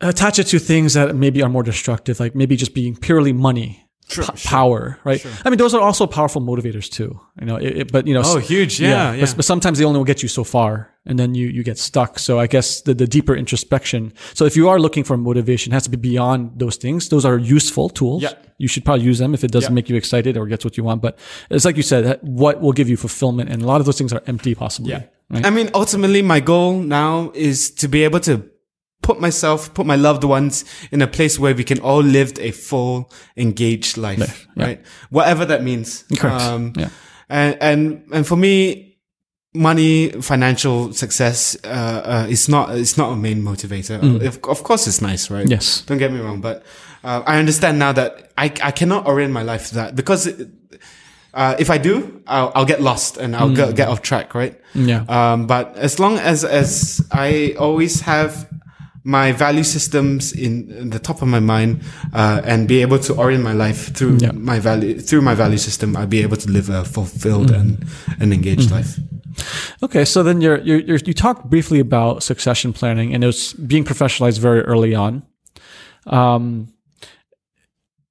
S1: attach it to things that maybe are more destructive, like maybe just being purely money,
S2: Sure,
S1: p-
S2: sure.
S1: power, right? I mean, those are also powerful motivators too. You know, it, it- but you know,
S2: Oh, huge. Yeah. Yeah.
S1: But, but sometimes they only will get you so far, and then you you get stuck. So I guess the, the deeper introspection. So if you are looking for motivation, it has to be beyond those things. Those are useful tools.
S2: Yeah.
S1: You should probably use them if it doesn't
S2: Yeah.
S1: make you excited or gets what you want. But it's like you said, what will give you fulfillment, and a lot of those things are empty, possibly.
S2: Yeah.
S1: Right?
S2: I mean, ultimately, my goal now is to be able to put myself, put my loved ones in a place where we can all live a full, engaged life,
S1: yeah.
S2: right? Whatever that means.
S1: Correct.
S2: Um,
S1: Yeah.
S2: And, and, and for me, money, financial success, uh, uh, is not, it's not a main motivator. Of, of course it's nice, right?
S1: Mm. Yes.
S2: Don't get me wrong, but, uh, I understand now that I, I cannot orient my life to that because, it, uh, if I do, I'll, I'll get lost and I'll get, get off track, right?
S1: Mm. Yeah.
S2: Um, but as long as as I always have my value systems in, in the top of my mind uh, and be able to orient my life through
S1: Yeah.
S2: my value through my value system, I'll be able to live a fulfilled and and engaged life.
S1: Okay, so then you're, you're, you're, you talked briefly about succession planning, and it was being professionalized very early on. Um,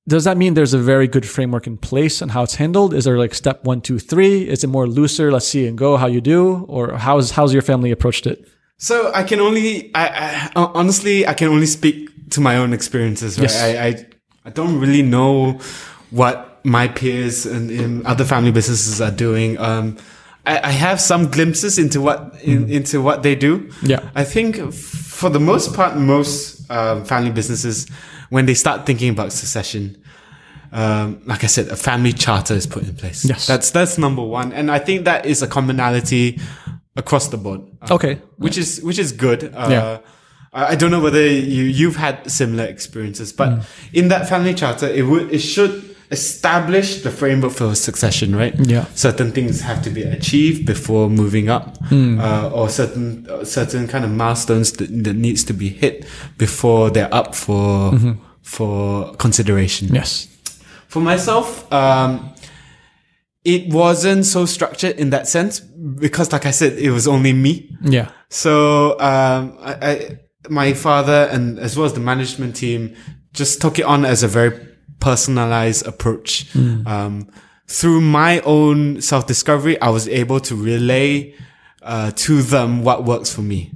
S1: does that mean there's a very good framework in place on how it's handled? Is there like step one, two, three? Is it more looser? Let's see and go how you do, or how's how's your family approached it?
S2: So I can only, I, I honestly, I can only speak to my own experiences. Right?
S1: Yes.
S2: I, I, I don't really know what my peers and in other family businesses are doing. Um, I, I have some glimpses into what in, into what they do.
S1: Yeah.
S2: I think for the most part, most um, family businesses, when they start thinking about succession, um, like I said, a family charter is put in place.
S1: Yes.
S2: that's that's number one, and I think that is a commonality across the board. Uh,
S1: Okay,
S2: which is which is good. Uh,
S1: Yeah.
S2: I don't know whether you you've had similar experiences, but
S1: Mm.
S2: in that family charter, it would it should establish the framework for succession, right?
S1: Yeah.
S2: Certain things have to be achieved before moving up,
S1: Mm.
S2: uh, or certain uh, certain kind of milestones that, that needs to be hit before they're up for for consideration.
S1: Mm-hmm. Yes.
S2: For myself, um, it wasn't so structured in that sense because, like I said, it was only me.
S1: Yeah.
S2: So um, I, I, my father and as well as the management team just took it on as a very personalized approach. Um, through my own self discovery, I was able to relay uh, to them what works for me.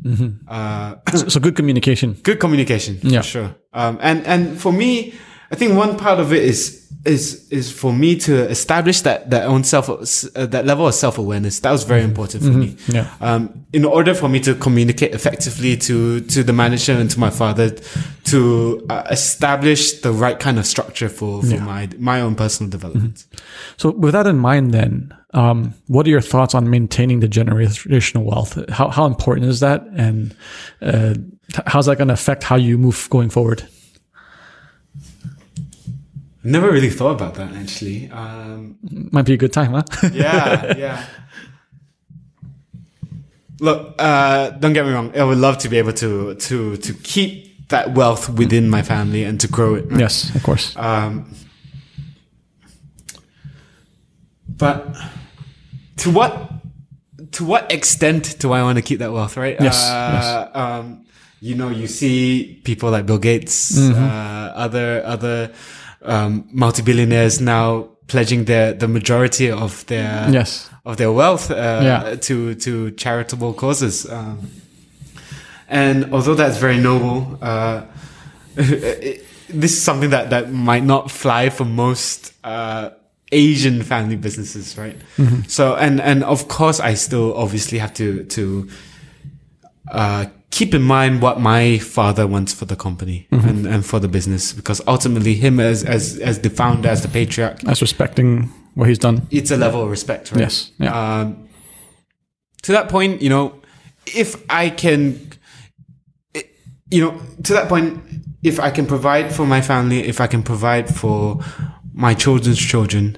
S2: Uh,
S1: So, so good communication.
S2: good communication
S1: Yeah.
S2: for sure um, and and for me i think one part of it is is is for me to establish that that own self uh, that level of self-awareness. That was very important for me.
S1: Yeah.
S2: um, in order for me to communicate effectively to to the manager and to my father to uh, establish the right kind of structure for, for my my own personal development.
S1: So with that in mind, then, um, what are your thoughts on maintaining the generational wealth? How how important is that, and uh, how's that going to affect how you move going forward?
S2: Never really thought about that actually um,
S1: Might be a good time, huh?
S2: yeah, yeah. Look, uh, don't get me wrong. I would love to be able to to to keep that wealth within my family and to grow it. right?
S1: yes, of course.
S2: Um, but to what to what extent do I want to keep that wealth? Right?
S1: Yes,
S2: Uh, Um, you know, you see people like Bill Gates,
S1: Mm-hmm.
S2: uh, other other um, multi-billionaires now pledging their the majority of their
S1: Yes.
S2: of their wealth uh,
S1: Yeah.
S2: to to charitable causes. Um, and although that's very noble, uh, it- this is something that that might not fly for most uh, Asian family businesses, right? So, and and of course, I still obviously have to to uh, keep in mind what my father wants for the company mm-hmm. and, and for the business, because ultimately, him as as as the founder, as the patriarch,
S1: As respecting what he's done.
S2: it's a level of respect, right?
S1: Yes. Yeah.
S2: Um, to that point, you know, if I can, eh, you know, to that point, if I can provide for my family, if I can provide for my children's children,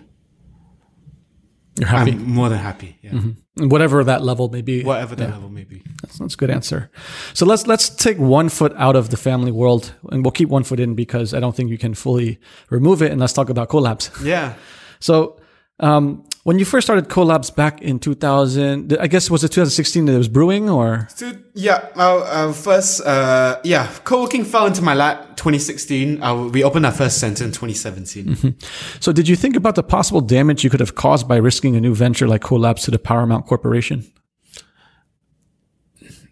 S1: You're happy.
S2: I'm more than happy. Yeah. Mm-hmm.
S1: Whatever that level may be.
S2: Whatever the level may be.
S1: That's, that's a good answer. So let's let's take one foot out of the family world, and we'll keep one foot in because I don't think you can fully remove it. And let's talk about Co-labs.
S2: Yeah.
S1: So um, when you first started Co-labs back in 2000, I guess was it 2016 that it was brewing, or
S2: So yeah, well, uh, first, uh, yeah, co-working fell into my lap 2016. Uh, we opened our first center in 2017.
S1: so did you think about the possible damage you could have caused by risking a new venture like Co-labs to the Paramount Corporation?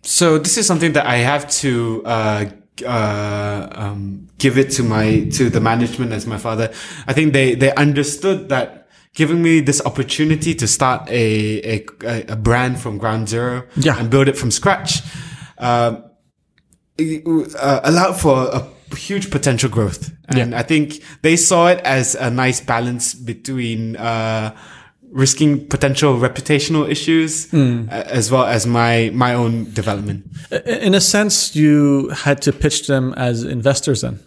S2: So this is something that I have to uh, uh, um, give it to my to the management as my father. I think they they understood that giving me this opportunity to start a a, a brand from ground zero
S1: Yeah.
S2: and build it from scratch um, uh, allowed for a huge potential growth. And I think they saw it as a nice balance between uh, risking potential reputational issues uh, as well as my my own development.
S1: In a sense, you had to pitch them as investors then,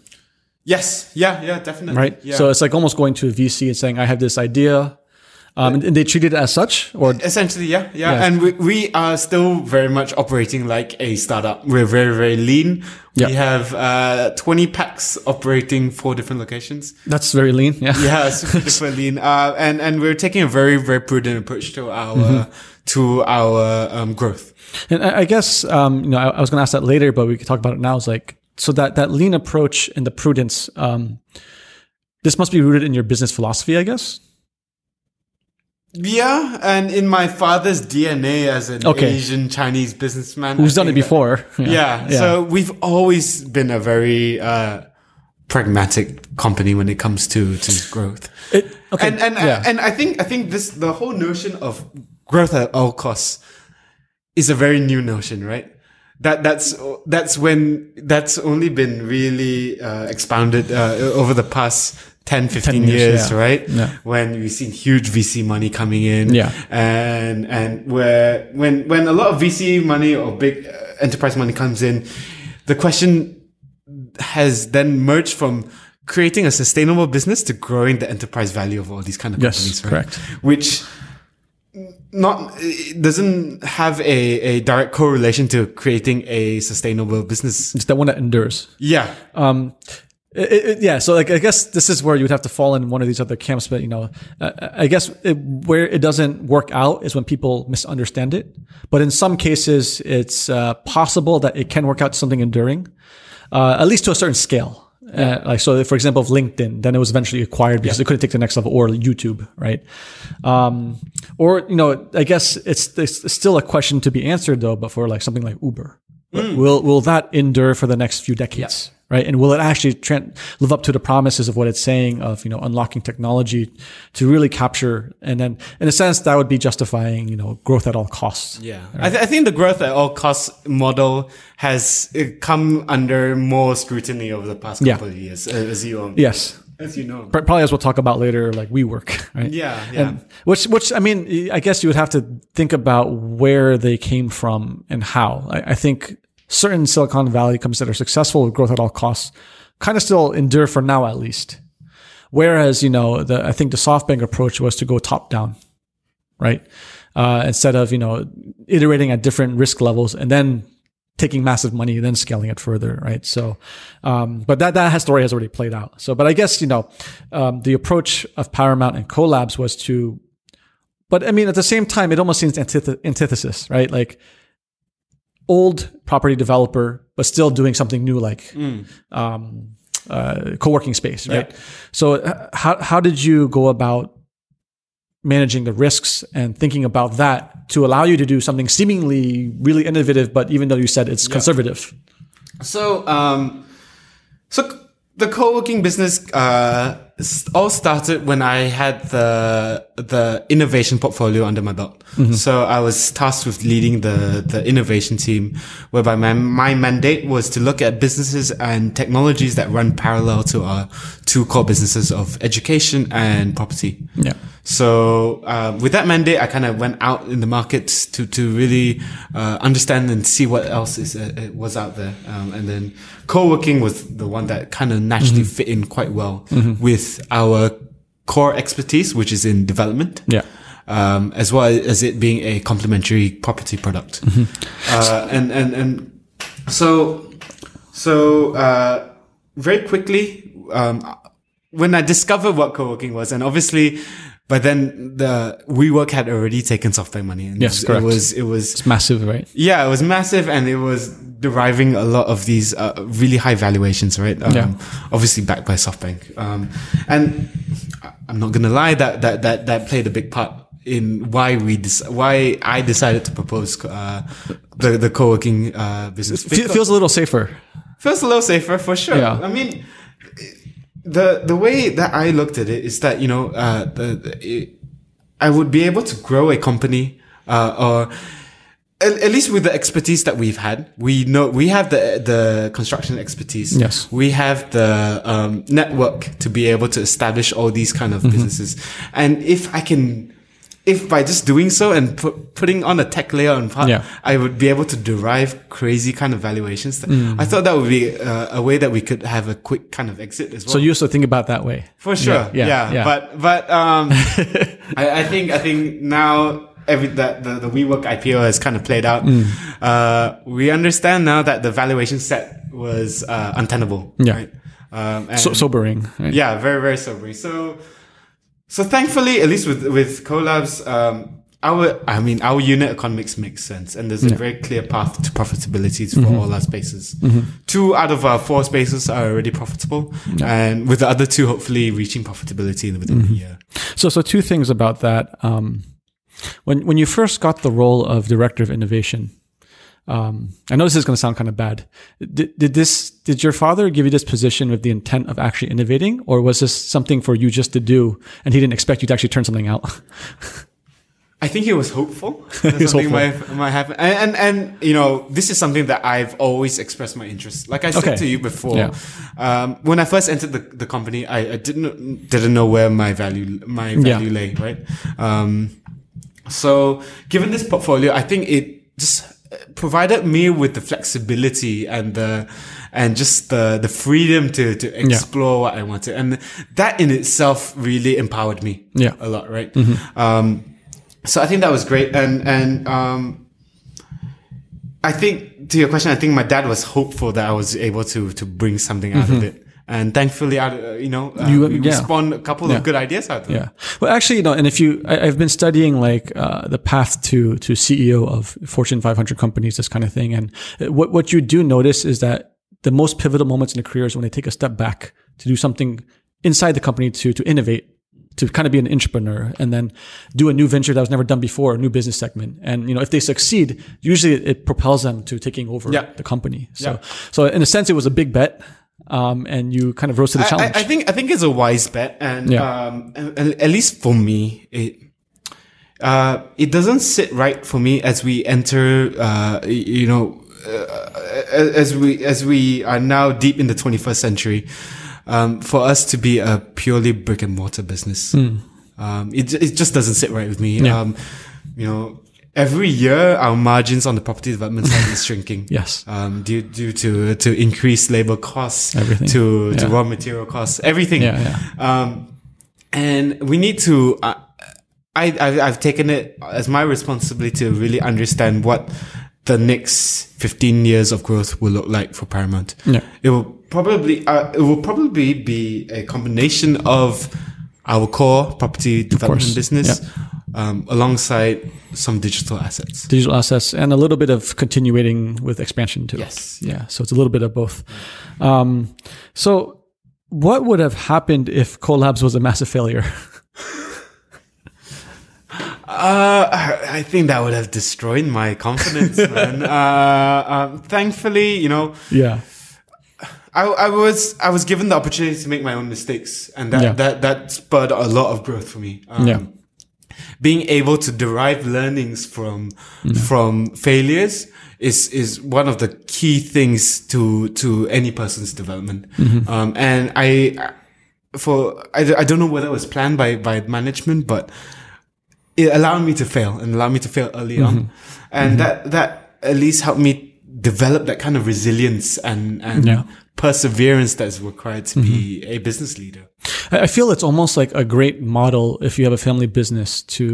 S2: Yes, yeah, yeah, definitely.
S1: right?
S2: Yeah.
S1: So it's like almost going to a VC and saying, "I have this idea," um, and, they treat it as such, or
S2: Essentially, yeah, yeah,
S1: Yes.
S2: and we, we are still very much operating like a startup. We're very, very lean.
S1: Yeah.
S2: We have uh, 20 packs operating four different locations.
S1: that's very lean. Yeah.
S2: Yeah, super duper lean. Uh, and and we're taking a very, very prudent approach to our
S1: Mm-hmm.
S2: to our um, growth.
S1: And I I guess um, you know I, I was going to ask that later, but we could talk about it now. Is like so that that lean approach and the prudence. Um, this must be rooted in your business philosophy, I guess.
S2: Yeah, and in my father's DNA as an
S1: Okay.
S2: Asian Chinese businessman,
S1: Who's done it
S2: think that-
S1: before?
S2: Yeah. So we've always been a very uh, pragmatic company when it comes to to growth.
S1: It- okay.
S2: And and
S1: yeah.
S2: and I think I think this the whole notion of growth at all costs is a very new notion, right? That that's that's when that's only been really uh, expounded uh, over the past 10, 15
S1: years,
S2: years,
S1: yeah.
S2: right?
S1: Yeah.
S2: When we've seen huge VC money coming in,
S1: Yeah.
S2: and and where when when a lot of VC money or big uh, enterprise money comes in, the question has then merged from creating a sustainable business to growing the enterprise value of all these kind of
S1: Yes,
S2: companies, right?
S1: correct.
S2: Which not it doesn't have a, a direct correlation to creating a sustainable business.
S1: it's that one that endures.
S2: Yeah.
S1: Um, it, it, yeah, so like I guess this is where you would have to fall in one of these other camps, but you know, uh, I guess it, where it doesn't work out is when people misunderstand it. But in some cases, it's uh, possible that it can work out something enduring, uh, at least to a certain scale. Uh, like so, for example, of LinkedIn, then it was eventually acquired because it couldn't take the next level, or YouTube, right? Um, or you know, I guess it's, it's still a question to be answered though. But for like something like Uber, will will that endure for the next few decades? Right, and will it actually live up to the promises of what it's saying of you know unlocking technology to really capture and then in a sense that would be justifying you know growth at all costs.
S2: Yeah. I, th- I think the growth at all costs model has uh, come under more scrutiny over the past
S1: Yeah.
S2: couple of years, uh, as you
S1: Yes,
S2: as you know.
S1: Probably as we'll talk about later, like WeWork, right?
S2: Yeah, yeah.
S1: And which, which I mean, I guess you would have to think about where they came from and how. I, I think certain Silicon Valley companies that are successful with growth at all costs kind of still endure for now, at least. Whereas, you know, the, I think the SoftBank approach was to go top down, right? Uh, instead of, you know, iterating at different risk levels and then taking massive money and then scaling it further, right? So, um, but that that story has already played out. So, but I guess you know, um, the approach of Paramount and Co-labs was to, but I mean, at the same time, it almost seems antith- antithesis, right? Like, old property developer, but still doing something new, like um, uh, co-working space, right?
S2: Yeah.
S1: So uh, how how did you go about managing the risks and thinking about that to allow you to do something seemingly really innovative, but even though you said it's conservative?
S2: So, um, so the co-working business uh, all started when I had the the innovation portfolio under my belt. Mm-hmm. So I was tasked with leading the the innovation team, whereby my my mandate was to look at businesses and technologies that run parallel to our two core businesses of education and property.
S1: Yeah.
S2: So uh, with that mandate, I kind of went out in the market to to really uh, understand and see what else is uh, uh, was out there, um, and then co-working was the one that kind of naturally fit in quite well with our core expertise, which is in development.
S1: Yeah.
S2: Um, as well as it being a complementary property product, uh, and and and so so uh, very quickly um, when I discovered what co-working was, and obviously by then the WeWork had already taken SoftBank money, and
S1: Yes,
S2: it was it was
S1: It's massive, right?
S2: yeah, it was massive, and it was deriving a lot of these uh, really high valuations, right? Um,
S1: Yeah.
S2: Obviously backed by SoftBank, um, and I'm not gonna lie that that that that played a big part in why we dec- why I decided to propose uh, the the co-working uh, business.
S1: Fe- feels a little safer.
S2: Feels a little safer for sure.
S1: Yeah.
S2: I mean, the the way that I looked at it is that you know, uh, the, the it, I would be able to grow a company, uh, or at, at least with the expertise that we've had. We know we have the the construction expertise.
S1: Yes.
S2: we have the um, network to be able to establish all these kind of
S1: Mm-hmm.
S2: businesses. And if I can. If by just doing so and put, putting on a tech layer on part,
S1: Yeah.
S2: I would be able to derive crazy kind of valuations.
S1: Mm.
S2: I thought that would be uh, a way that we could have a quick kind of exit as well.
S1: So you also think about that way.
S2: for sure,
S1: Yeah,
S2: yeah,
S1: yeah, yeah.
S2: But but um, I, I think I think now every that the the WeWork IPO has kind of played out.
S1: Mm.
S2: Uh, we understand now that the valuation set was uh, untenable.
S1: Yeah.
S2: Right? Um, and
S1: So, sobering. Right?
S2: yeah, very very sobering. So so thankfully, at least with with Co-labs, um, our I mean our unit economics makes sense, and there's a very clear path to profitability for
S1: Mm-hmm.
S2: all our spaces. Two out of our four spaces are already profitable, and with the other two, hopefully reaching profitability within
S1: Mm-hmm.
S2: a year.
S1: So, so two things about that. Um, when when you first got the role of director of innovation, um, I know this is going to sound kind of bad. Did, did this did your father give you this position with the intent of actually innovating, or was this something for you just to do, and he didn't expect you to actually turn something out?
S2: I think he was hopeful
S1: was
S2: something
S1: hopeful.
S2: might might happen, and, and and you know this is something that I've always expressed my interest. Like I said
S1: Okay.
S2: to you before,
S1: Yeah.
S2: um, when I first entered the, the company, I, I didn't didn't know where my value my
S1: Yeah.
S2: value lay, right? Um, so given this portfolio, I think it just provided me with the flexibility and the and just the the freedom to to explore what I wanted, and that in itself really empowered me
S1: Yeah.
S2: a lot, right? Um, so I think that was great, and and um, I think to your question, I think my dad was hopeful that I was able to to bring something out of it, and thankfully, uh, you know, uh,
S1: You- yeah.
S2: spawned a couple
S1: Yeah.
S2: of good ideas out there.
S1: Yeah. Well, actually, you know, and if you, I, I've been studying like uh, the path to to CEO of Fortune 500 companies, this kind of thing, and uh, what what you do notice is that the most pivotal moments in the career is when they take a step back to do something inside the company to to innovate. To kind of be an entrepreneur and then do a new venture that was never done before, a new business segment, and you know if they succeed, usually it, it propels them to taking over
S2: Yeah.
S1: the company. So,
S2: Yeah.
S1: so in a sense, it was a big bet, um, and you kind of rose to the
S2: I,
S1: challenge.
S2: I, I think I think it's a wise bet, and
S1: Yeah.
S2: um, at least for me, it uh, it doesn't sit right for me as we enter, uh, you know, uh, as we as we are now deep in the 21st century, um, for us to be a purely brick and mortar business, um, it it just doesn't sit right with me.
S1: Yeah.
S2: Um, you know. Every year, our margins on the property development side is shrinking.
S1: Yes.
S2: Um, due due to to increased labor costs,
S1: Everything.
S2: to to
S1: Yeah.
S2: raw material costs, everything.
S1: Yeah, yeah.
S2: Um, and we need to. Uh, I I've, I've taken it as my responsibility to really understand what the next fifteen years of growth will look like for Paramount.
S1: Yeah.
S2: It will probably uh, it will probably be a combination of our core property development business um, alongside some digital assets.
S1: digital assets and a little bit of continuating with expansion too.
S2: Yes.
S1: Yeah. So it's a little bit of both. Um, so what would have happened if Co-labs was a massive failure?
S2: Uh, I I think that would have destroyed my confidence, man. Uh, um, thankfully, you know,
S1: yeah.
S2: I, I was I was given the opportunity to make my own mistakes, and that
S1: Yeah.
S2: that that spurred a lot of growth for me. Um,
S1: Yeah.
S2: Being able to derive learnings from mm-hmm. from failures is is one of the key things to to any person's development. Mm-hmm. Um, and I for I, I don't know whether it was planned by by management, but it allowed me to fail and allowed me to fail early on, mm-hmm. and that that at least helped me develop that kind of resilience and and
S1: Yeah.
S2: perseverance that's required to be a business leader.
S1: I feel it's almost like a great model if you have a family business to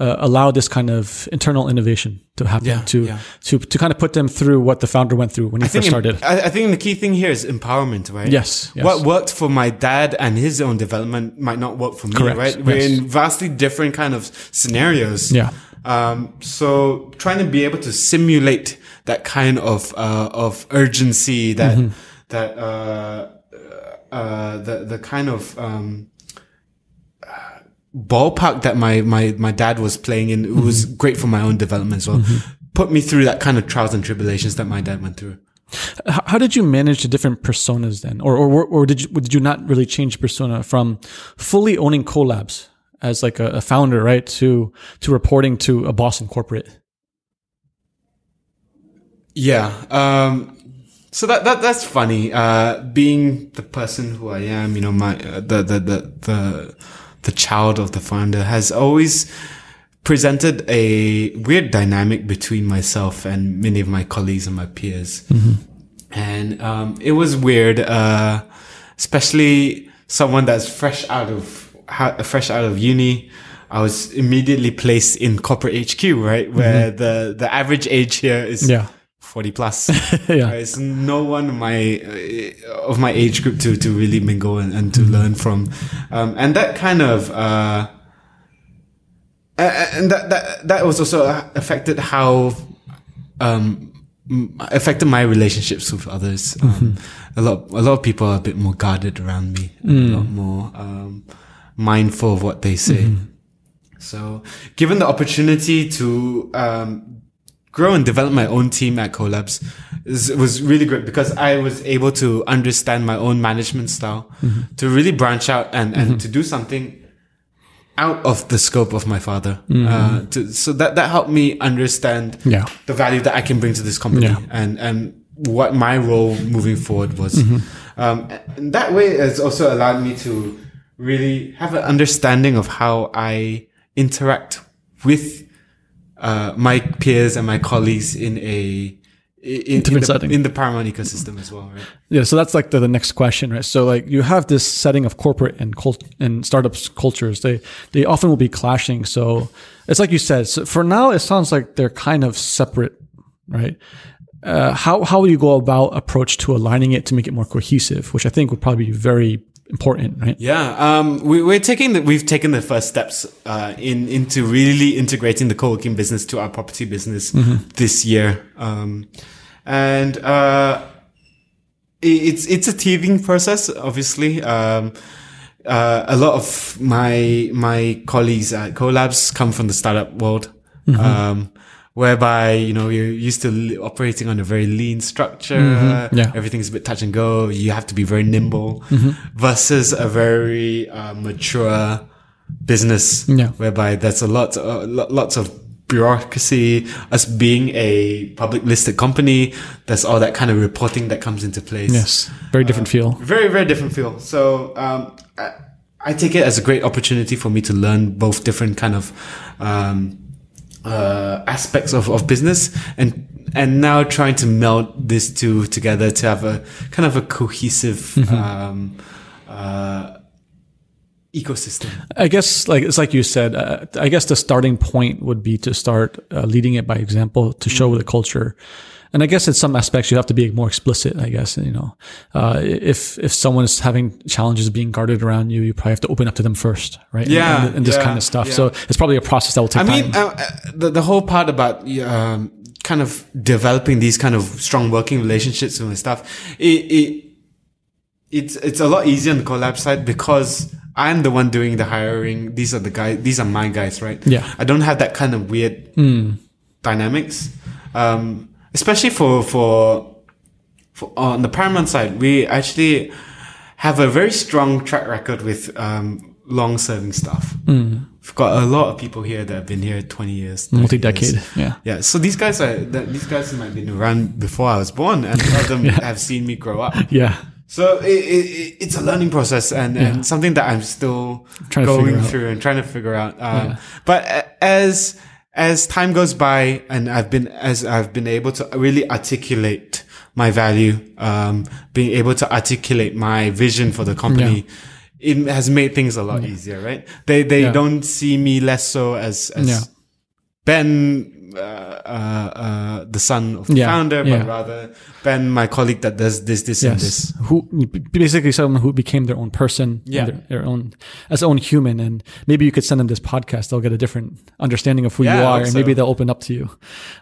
S1: uh, allow this kind of internal innovation to happen
S2: Yeah,
S1: to
S2: yeah.
S1: to to kind of put them through what the founder went through when he
S2: I
S1: first started.
S2: I, I think the key thing here is empowerment, right?
S1: Yes, yes.
S2: What worked for my dad and his own development might not work for me,
S1: Correct,
S2: right? We're in vastly different kind of scenarios.
S1: Yeah.
S2: Um, so trying to be able to simulate that kind of uh, of urgency, that
S1: Mm-hmm.
S2: that uh, uh, the the kind of um, ballpark that my my my dad was playing in it was
S1: Mm-hmm.
S2: great for my own development as well. Put me through that kind of trials and tribulations that my dad went through.
S1: How did you manage the different personas then, or or or did you did you not really change persona from fully owning Co-labs as like a, a founder, right, to to reporting to a boss in corporate?
S2: Yeah. Um, so that, that, that's funny. Uh, being the person who I am, you know, my, uh, the, the, the, the, the child of the founder has always presented a weird dynamic between myself and many of my colleagues and my peers. And, um, it was weird, uh, especially someone that's fresh out of, fresh out of uni. I was immediately placed in corporate HQ, right? Where the, the average age here is
S1: Yeah,
S2: 40 plus.
S1: yeah,
S2: There's no one of my uh, of my age group to to really mingle and, and to learn from, um, and that kind of uh, and that that that was also affected how um affected my relationships with others. Um, A lot a lot of people are a bit more guarded around me, a lot more um, mindful of what they say. So, given the opportunity to um, grow and develop my own team at Co-labs, is, was really great because I was able to understand my own management style, to really branch out and, and to do something out of the scope of my father. Uh, to, so that that helped me understand
S1: Yeah.
S2: the value that I can bring to this company
S1: Yeah.
S2: and and what my role moving forward was.
S1: Mm-hmm.
S2: Um, and that way has also allowed me to really have an understanding of how I interact with uh, my peers and my colleagues in a in, in, the, in the Paramount ecosystem as well, right?
S1: Yeah, so that's like the, the next question, right? So like you have this setting of corporate and cult and startups cultures. They they often will be clashing. So it's like you said. So for now, it sounds like they're kind of separate, right? Uh, how how will you go about approach to aligning it to make it more cohesive? Which I think would probably be very important, right?
S2: Yeah, um, we, we're taking the, we've taken the first steps uh, in into really integrating the co-working business to our property business this year, um, and uh, it, it's it's a teething process. Obviously, um, uh, a lot of my my colleagues at Co-labs come from the startup world. Um, whereby you know you're used to operating on a very lean structure.
S1: Yeah.
S2: everything's a bit touch and go. You have to be very nimble versus a very uh, mature business
S1: Yeah.
S2: whereby there's a lot uh, lots of bureaucracy us being a public listed company there's all that kind of reporting that comes into place.
S1: Yes, very different feel.
S2: very very different feel. So um, I, I take it as a great opportunity for me to learn both different kind of um, uh, aspects of, of business and and now trying to meld these two together to have a kind of a cohesive um, uh, ecosystem.
S1: I guess like it's like you said. Uh, I guess the starting point would be to start uh, leading it by example to show the culture, And I guess in some aspects you have to be more explicit. I guess you know, uh, if if someone is having challenges being guarded around you, you probably have to open up to them first, right?
S2: Yeah,
S1: and, and this
S2: yeah,
S1: kind of stuff.
S2: yeah.
S1: So it's probably a process that will take
S2: I mean, uh, uh, the the whole part about um, kind of developing these kind of strong working relationships and stuff, it, it it's it's a lot easier on the Co-lab side because I'm the one doing the hiring. These are the guys. These are my guys, right?
S1: Yeah.
S2: I don't have that kind of weird dynamics, um, especially for for for on the Paramount side. We actually have a very strong track record with um, long-serving staff. We've got a lot of people here that have been here 20 years,
S1: Multi-decade,
S2: years.
S1: yeah.
S2: Yeah, so these guys are th- these guys might have been around before I was born, and a lot of them have seen me grow up.
S1: yeah,
S2: So it, it, it's a learning process and,
S1: Yeah.
S2: and something that I'm still
S1: Trying to
S2: going
S1: out.
S2: through and trying to figure out. Um,
S1: Yeah.
S2: But as as time goes by, and I've been as I've been able to really articulate my value, um, being able to articulate my vision for the company. It has made things a lot easier, right? They they
S1: Yeah.
S2: don't see me less so as as
S1: Yeah.
S2: Ben, uh, uh, uh, the son of the
S1: Yeah,
S2: founder,
S1: yeah.
S2: but rather Ben, my colleague that does this, this, and this.
S1: Who basically someone who became their own person,
S2: Yeah.
S1: their, their own as own human, and maybe you could send them this podcast. They'll get a different understanding of who
S2: Yeah,
S1: you are, and maybe
S2: so.
S1: they'll open up to you.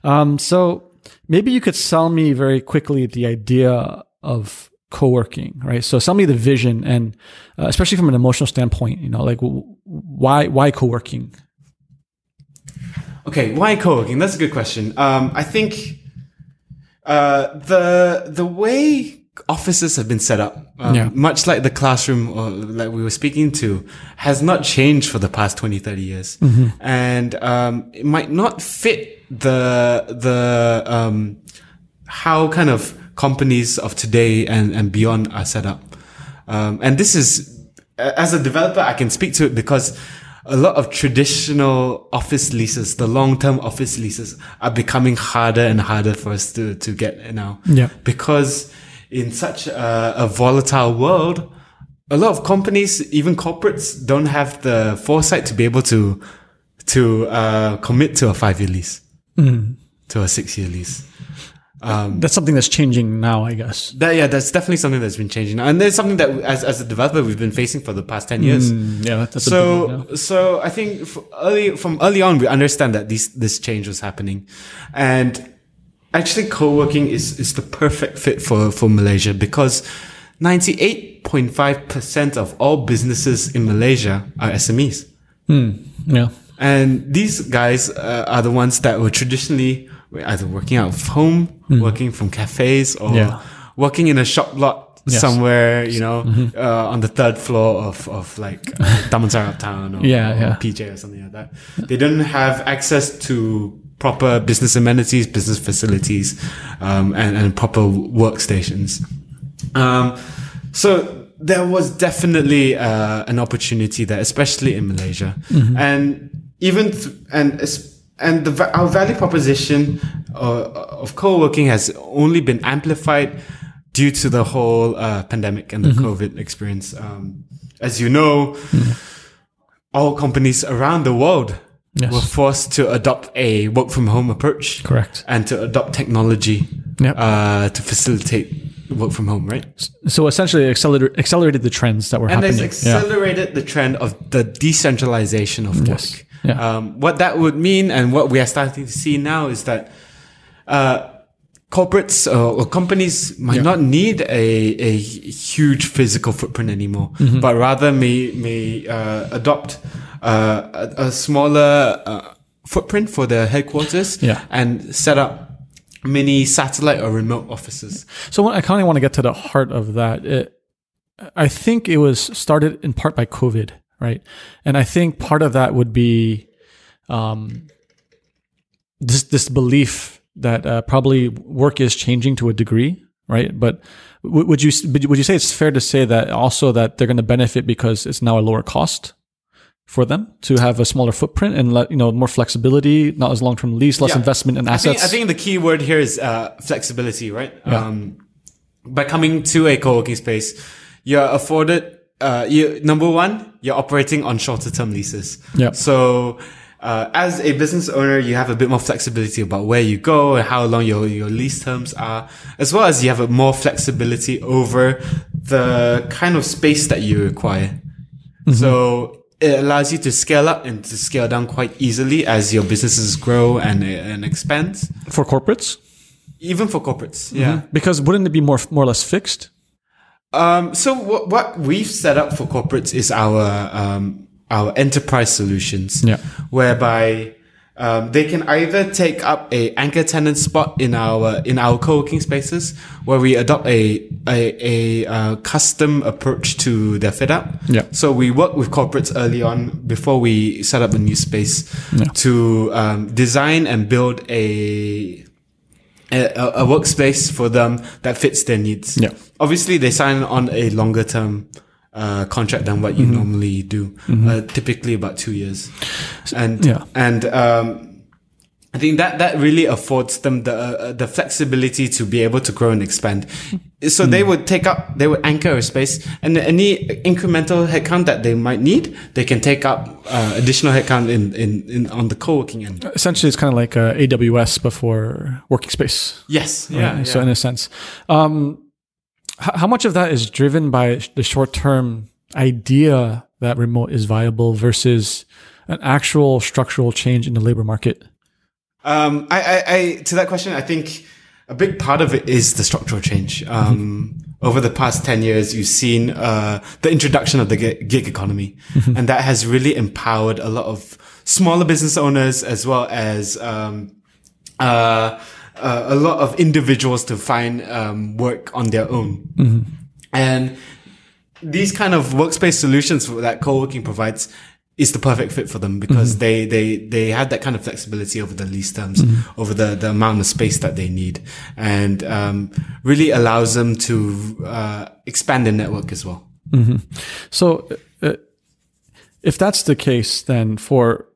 S1: Um, so maybe you could sell me very quickly the idea of co-working, right? So sell me the vision, and uh, especially from an emotional standpoint, you know, like w- why why co-working?
S2: Okay, why co-working? That's a good question. Um, I think uh, the the way offices have been set up, um,
S1: Yeah.
S2: much like the classroom or like we were speaking to, has not changed for the past 20, 30 years, and um, it might not fit the the um, how kind of companies of today and, and beyond are set up. Um, and this is, as a developer, I can speak to it because a lot of traditional office leases, the long-term office leases are becoming harder and harder for us to, to get now.
S1: Yeah.
S2: Because in such a, a volatile world, a lot of companies, even corporates, don't have the foresight to be able to, to, uh, commit to a five-year lease, to a six-year lease.
S1: That's something that's changing now, I guess.
S2: That, yeah, that's definitely something that's been changing, and there's something that as as a developer we've been facing for the past ten years.
S1: Mm, yeah, that's a
S2: So so I think early from early on we understand that this this change was happening, and actually co-working is is the perfect fit for for Malaysia because ninety eight point five percent of all businesses in Malaysia are SMEs.
S1: yeah.
S2: And these guys uh, are the ones that were traditionally either working out of home, working from cafes, or.
S1: Yeah.
S2: working in a shop lot
S1: Yes.
S2: somewhere, you know, uh, on the third floor of, of like uh, Damansara Uptown or,
S1: Yeah,
S2: or
S1: yeah.
S2: PJ or something like that. They don't have access to proper business amenities, business facilities, um, and, and proper workstations. Um, so there was definitely uh, an opportunity there, especially in Malaysia, and even th- and es- and the our value proposition uh, of co-working has only been amplified due to the whole uh, pandemic and the COVID experience. Um, as you know, all companies around the world
S1: Yes.
S2: were forced to adopt a work from home approach
S1: Correct.
S2: and to adopt technology
S1: Yep.
S2: uh, to facilitate work from home, right?
S1: So essentially, accelerated, the trends that were
S2: And
S1: happening.
S2: this
S1: yeah.
S2: accelerated the trend of the decentralization of
S1: Yes.
S2: work.
S1: Yeah.
S2: Um, what that would mean and what we are starting to see now is that uh, corporates uh, or companies might not need a, a huge physical footprint anymore,
S1: Mm-hmm.
S2: but rather may may uh, adopt uh, a, a smaller uh, footprint for their headquarters
S1: Yeah.
S2: and set up mini satellite or remote offices.
S1: So I kind of want to get to the heart of that. It, I think it was started in part by COVID, right? And I think part of that would be um, this this belief that uh, probably work is changing to a degree, right? But w- would you would you say it's fair to say that also that they're going to benefit because it's now a lower cost for them to have a smaller footprint and let, you know more flexibility, not as long term lease, less
S2: Yeah.
S1: investment in
S2: I think,
S1: assets.
S2: I think the key word here is uh, flexibility, right? Um, by coming to a co-working space, you're afforded. Uh, you number one, you're operating on shorter term leases.
S1: Yeah.
S2: So uh, as a business owner, you have a bit more flexibility about where you go and how long your, your lease terms are, as well as you have a more flexibility over the kind of space that you require. So it allows you to scale up and to scale down quite easily as your businesses grow and, and expand.
S1: For corporates?
S2: Even for corporates. Yeah.
S1: Because wouldn't it be more more or less fixed?
S2: Um, so what, what we've set up for corporates is our, um, our enterprise solutions.
S1: Yeah.
S2: Whereby, um, they can either take up a anchor tenant spot in our, in our co-working spaces where we adopt a, a, a, uh, custom approach to their fit up.
S1: Yeah.
S2: So we work with corporates early on before we set up a new space
S1: Yeah.
S2: to, um, design and build a, a, a workspace for them that fits their needs.
S1: Yeah.
S2: Obviously, they sign on a longer term uh, contract than what you
S1: Mm-hmm.
S2: normally do, uh, typically about two years. And
S1: Yeah.
S2: and um, I think that that really affords them the uh, the flexibility to be able to grow and expand. So they
S1: Mm.
S2: would take up, they would anchor a space, and any incremental headcount that they might need, they can take up uh, additional headcount in, in in on the co-working end.
S1: Essentially, it's kind of like uh, AWS before working space.
S2: Yes,
S1: right?
S2: yeah.
S1: So
S2: yeah.
S1: in a sense, um, h- how much of that is driven by the short-term idea that remote is viable versus an actual structural change in the labor market?
S2: Um, I, I, I, to that question, I think a big part of it is the structural change. Um, over the past 10 years, you've seen, uh, the introduction of the gig economy. And that has really empowered a lot of smaller business owners as well as, um, uh, uh, a lot of individuals to find, um, work on their own. And these kind of workspace solutions that co-working provides is the perfect fit for them because they, they, they have that kind of flexibility over the lease terms, over the, the amount of space that they need and, um, really allows them to, uh, expand their network as well.
S1: So, uh, if that's the case, then for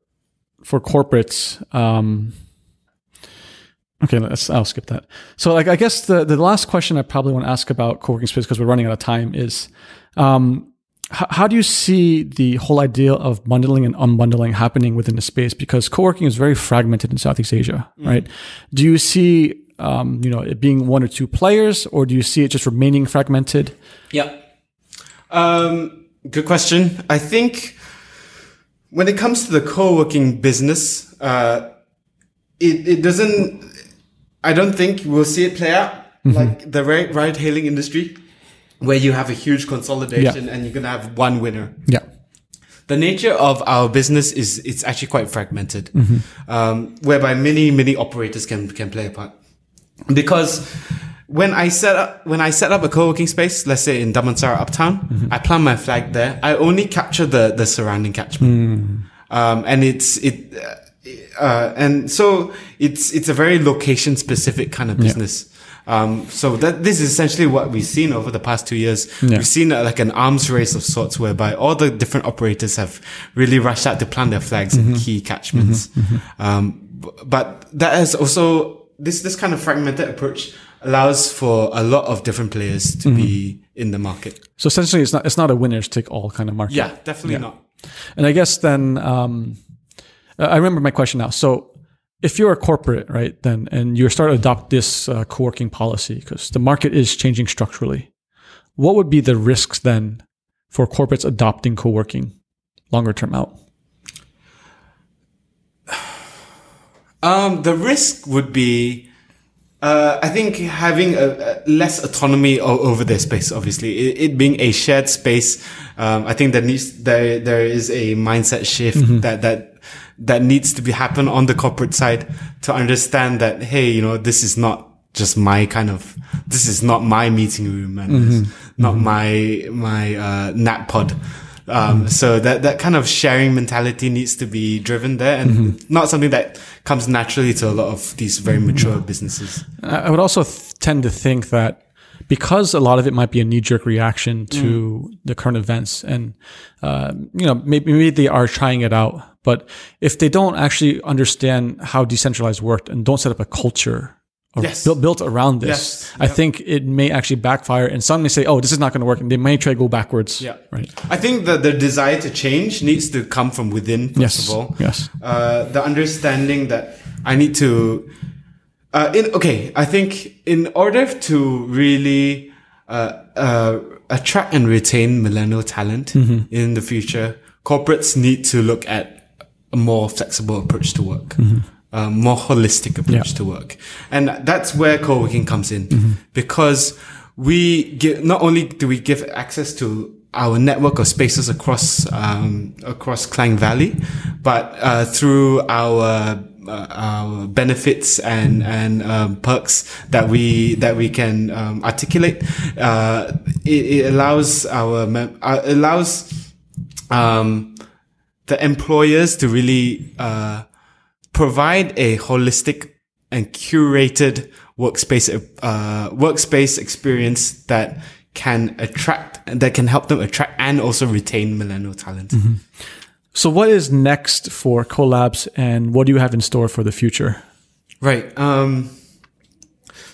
S1: for corporates, um, okay, let's I'll skip that. So, like, I guess the the last question I probably want to ask about co-working space because we're running out of time is, um, how do you see the whole idea of bundling and unbundling happening within the space? Because co-working is very fragmented in Southeast Asia, right? Do you see um, you know, it being one or two players, or do you see it just remaining fragmented?
S2: Yeah. Um, good question. I think when it comes to the co-working business, uh, it, it doesn't, I don't think we'll see it play out like the ride, ride hailing industry where you have a huge consolidation and you're going to have one winner.
S1: Yeah.
S2: The nature of our business is it's actually quite fragmented, um, whereby many many operators can can play a part. Because when I set up when I set up a co-working space, let's say in Damansara Uptown, I plant my flag there. I only capture the the surrounding catchment, um, and it's it. Uh, uh, and so it's it's a very location specific kind of business. Um, so that this is essentially what we've seen over the past two years.
S1: Yeah.
S2: We've seen uh, like an arms race of sorts, whereby all the different operators have really rushed out to plant their flags in key catchments. Um, b- but that has also this this kind of fragmented approach allows for a lot of different players to be in the market.
S1: So essentially, it's not it's not a winners take all kind of market.
S2: Yeah, definitely not.
S1: And I guess then um, I remember my question now. So if you're a corporate, right, then and you start to adopt this uh, co-working policy because the market is changing structurally, what would be the risks then for corporates adopting co-working longer term out?
S2: Um, the risk would be, uh, I think having a, a less autonomy o- over their space. Obviously, it, it being a shared space, um, I think that needs there there is a mindset shift that that that needs to be happen on the corporate side to understand that hey, you know, this is not just my kind of this is not my meeting room and is not my my uh, nap pod. Um, so that, that kind of sharing mentality needs to be driven there and it's not something that comes naturally to a lot of these very mature businesses.
S1: I would also th- tend to think that because a lot of it might be a knee jerk reaction to the current events, and uh, you know maybe, maybe they are trying it out, but if they don't actually understand how decentralized worked and don't set up a culture or
S2: Yes.
S1: built, built around this,
S2: Yes.
S1: I think it may actually backfire and some may say, oh, this is not going to work. And they may try to go backwards.
S2: Yeah.
S1: Right.
S2: I think that the desire to change needs to come from within, first
S1: Yes.
S2: of all.
S1: Yes.
S2: Uh, the understanding that I need to, uh, in, okay, I think in order to really, uh, uh, attract and retain millennial talent in the future, corporates need to look at a more flexible approach to work. A more holistic approach
S1: Yeah.
S2: to work. And that's where co-working comes in because we give, not only do we give access to our network of spaces across, um, across Klang Valley, but, uh, through our, uh, our benefits and, and, um, perks that we, that we can, um, articulate, uh, it, it allows our, mem- uh, allows, um, the employers to really, uh, provide a holistic and curated workspace uh, workspace experience that can attract that can help them attract and also retain millennial talent.
S1: So what is next for Co-labs and what do you have in store for the future?
S2: Right. Um,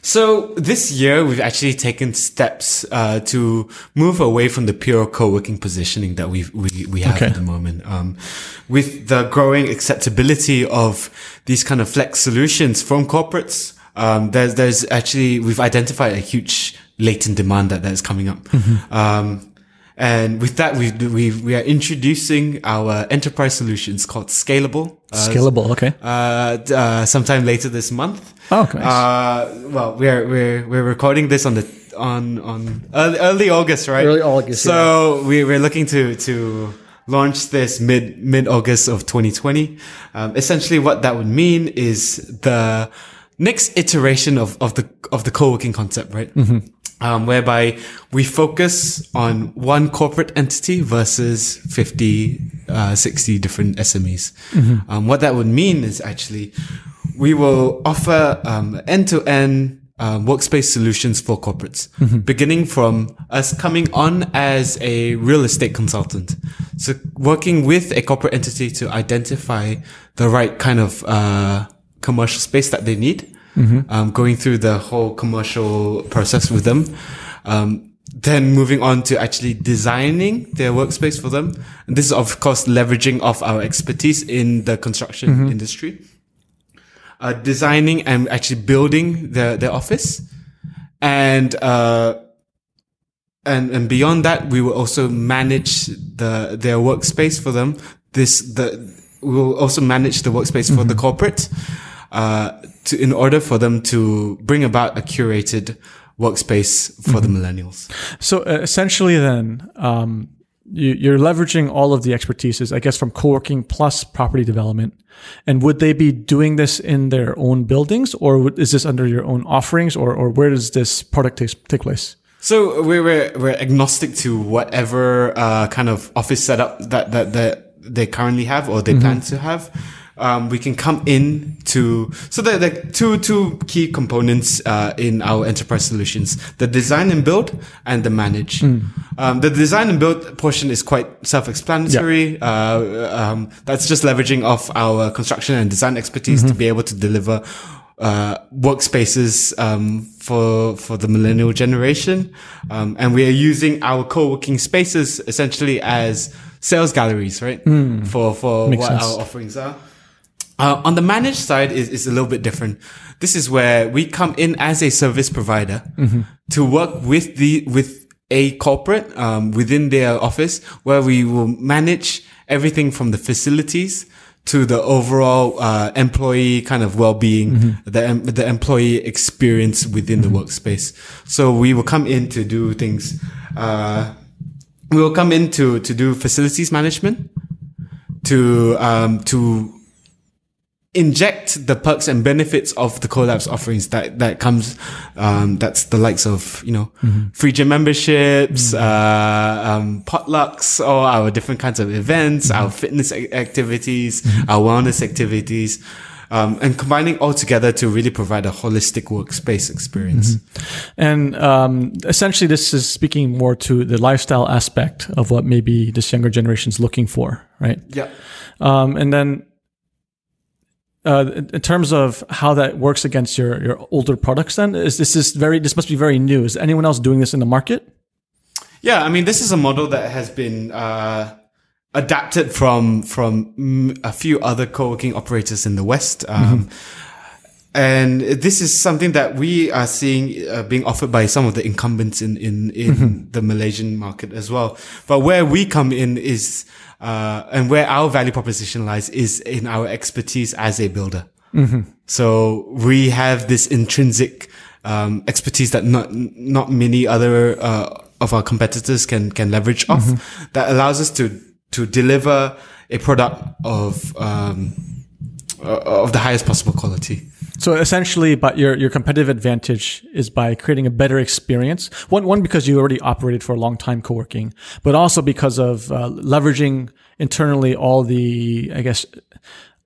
S2: so this year we've actually taken steps uh, to move away from the pure co-working positioning that we we we have
S1: Okay.
S2: at the moment. Um, with the growing acceptability of these kind of flex solutions from corporates, um, there's there's actually we've identified a huge latent demand that that's coming up. Um, and with that, we we we are introducing our enterprise solutions called Scalable. Uh,
S1: Scalable. Okay.
S2: uh, uh, sometime later this month.
S1: Oh, okay, nice.
S2: Uh, well, we're we're we're recording this on the on on early, early August, right?
S3: Early August,
S2: So we we're looking to to launch this mid mid August of 2020. Um, essentially, what that would mean is the next iteration of of the of the co-working concept, right? Um, whereby we focus on one corporate entity versus 50, uh, 60 different SMEs. Um, what that would mean is actually we will offer um, end-to-end um, workspace solutions for corporates, beginning from us coming on as a real estate consultant. So working with a corporate entity to identify the right kind of uh, commercial space that they need, um, going through the whole commercial process with them. Um, then moving on to actually designing their workspace for them. And this is of course leveraging off our expertise in the construction industry uh, designing and actually building their, their office. And, uh, and, and beyond that, we will also manage the, their workspace for them. This, the, we will also manage the workspace for the corporate, uh, to, in order for them to bring about a curated workspace for the millennials.
S1: So uh, essentially, then um, you, you're leveraging all of the expertises, I guess, from co-working plus property development. And would they be doing this in their own buildings, or would, is this under your own offerings, or or where does this product take, take place?
S2: So we're, we're, we're agnostic to whatever, uh, kind of office setup that, that, that they currently have or they plan to have. Um, we can come in to, so there, are two, two key components, uh, in our enterprise solutions, the design and build and the manage. Um, the design and build portion is quite self-explanatory. Uh, um, that's just leveraging off our construction and design expertise to be able to deliver uh, workspaces um, for for the millennial generation, um, and we are using our co-working spaces essentially as sales galleries, right? For for
S1: Hmm. Makes
S2: what
S1: sense.
S2: our offerings are. Uh, on the managed side is, is a little bit different. This is where we come in as a service provider
S1: Mm-hmm.
S2: to work with the with a corporate um, within their office, where we will manage everything from the facilities to the overall uh, employee kind of well-being,
S1: Mm-hmm.
S2: the the employee experience within the workspace. So we will come in to do things. Uh, we will come in to to do facilities management, to um, to inject the perks and benefits of the Co-labs offerings that that comes um that's the likes of you know free gym memberships uh um potlucks or our different kinds of events our fitness activities our wellness activities um, and combining all together to really provide a holistic workspace experience.
S1: And um, essentially, this is speaking more to the lifestyle aspect of what maybe this younger generation is looking for, right?
S2: Yeah.
S1: Um, and then uh, in terms of how that works against your your older products, then is this is very this must be very new. Is anyone else doing this in the market?
S2: Yeah, I mean, this is a model that has been uh, adapted from from a few other co-working operators in the West. Um, And this is something that we are seeing uh, being offered by some of the incumbents in in, in the Malaysian market as well. But where we come in is, uh, and where our value proposition lies is in our expertise as a builder. So we have this intrinsic um, expertise that not not many other uh, of our competitors can can leverage off. That allows us to to deliver a product of um, uh, of the highest possible quality.
S1: So essentially, but your your competitive advantage is by creating a better experience. One one because you already operated for a long time co-working, but also because of uh, leveraging internally all the I guess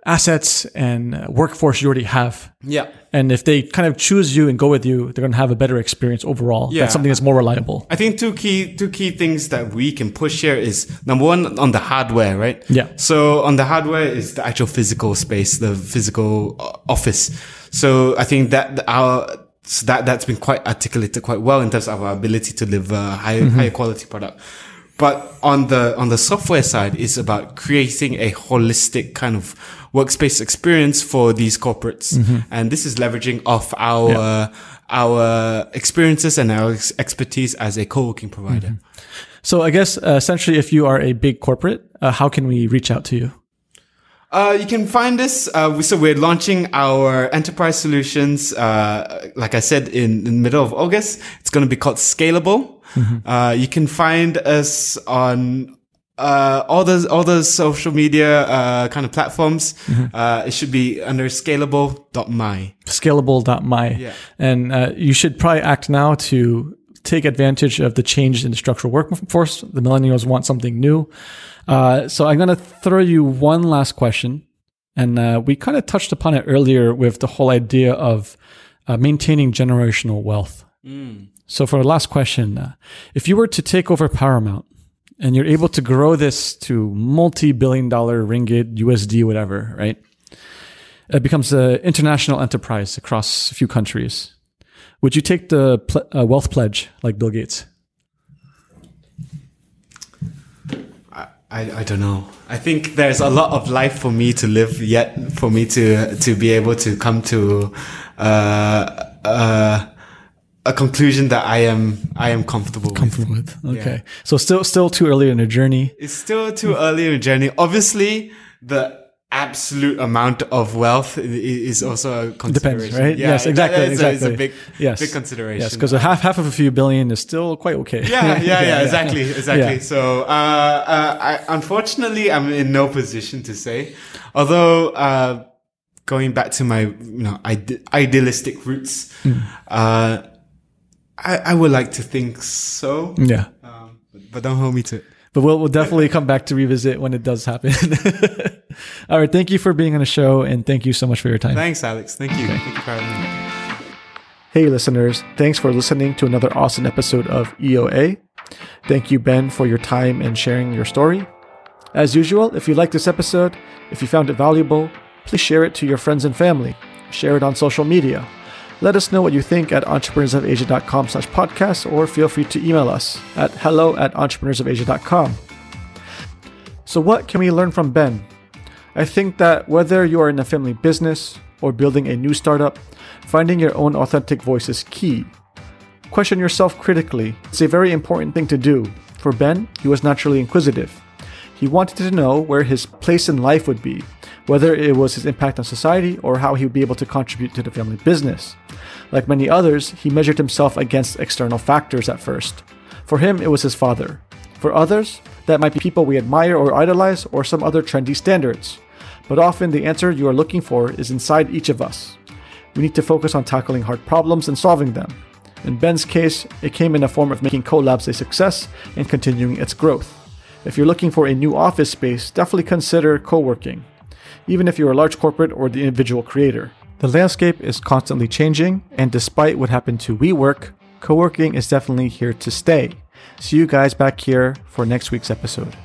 S1: assets and uh, workforce you already have.
S2: Yeah.
S1: And if they kind of choose you and go with you, they're going to have a better experience overall.
S2: Yeah.
S1: That's something that's more reliable.
S2: I think two key two key things that we can push here is number one on the hardware, right?
S1: Yeah.
S2: So on the hardware is the actual physical space, the physical uh, office. So I think that our so that that's been quite articulated quite well in terms of our ability to deliver higher higher quality product. But on the on the software side, it's about creating a holistic kind of workspace experience for these corporates, and this is leveraging off our our experiences and our ex- expertise as a co-working provider.
S1: So I guess uh, essentially, if you are a big corporate, uh, how can we reach out to you?
S2: Uh, you can find us. Uh, we- so we're launching our enterprise solutions. Uh, like I said, in, in the middle of August, it's going to be called Scalable. Uh, you can find us on uh, all the all the social media uh, kind of platforms. Uh, it should be under scalable.my.
S1: Scalable.my.
S2: Yeah.
S1: And uh, you should probably act now to take advantage of the change in the structural workforce. The millennials want something new. Uh, so I'm going to throw you one last question. And uh, we kind of touched upon it earlier with the whole idea of uh, maintaining generational wealth. So for the last question, uh, if you were to take over Paramount and you're able to grow this to multi-billion dollar ringgit, USD, whatever, right? It becomes an international enterprise across a few countries. Would you take the ple- uh, wealth pledge like Bill Gates?
S2: I, I don't know. I think there's a lot of life for me to live yet for me to to be able to come to uh, uh, a conclusion that I am I am comfortable, with.
S1: With okay, so still still too early in the journey.
S2: It's still too early in the journey. Obviously, the absolute amount of wealth is also a consideration.
S1: Depends, right?
S2: Yeah,
S1: yes, exactly,
S2: that is
S1: exactly.
S2: It's a big,
S1: yes.
S2: big consideration.
S1: Yes, because a half half of a few billion is still quite okay.
S2: yeah, yeah, yeah, exactly, exactly.
S1: Yeah.
S2: So, uh, uh, I, unfortunately, I'm in no position to say. Although, uh, going back to my, you know, ide- idealistic roots, uh, I, I would like to think so,
S1: yeah.
S2: um, but, but don't hold me to it.
S1: But we'll, we'll definitely come back to revisit when it does happen. All right. Thank you for being on the show and thank you so much for your time.
S2: Thanks, Alex. Thank you. Thank you for having me.
S1: Hey, listeners. Thanks for listening to another awesome episode of EOA. Thank you, Ben, for your time and sharing your story. As usual, if you liked this episode, if you found it valuable, please share it to your friends and family. Share it on social media. Let us know what you think at entrepreneursofasia.com slash podcast or feel free to email us at hello at entrepreneursofasia.com. So what can we learn from Ben? I think that whether you are in a family business or building a new startup, finding your own authentic voice is key. Question yourself critically. It's a very important thing to do. For Ben, he was naturally inquisitive. He wanted to know where his place in life would be, whether it was his impact on society or how he would be able to contribute to the family business. Like many others, he measured himself against external factors at first. For him, it was his father. For others, that might be people we admire or idolize or some other trendy standards. But often the answer you are looking for is inside each of us. We need to focus on tackling hard problems and solving them. In Ben's case, it came in the form of making Co-labs a success and continuing its growth. If you're looking for a new office space, definitely consider co working, even if you're a large corporate or the individual creator. The landscape is constantly changing, and despite what happened to WeWork, co working is definitely here to stay. See you guys back here for next week's episode.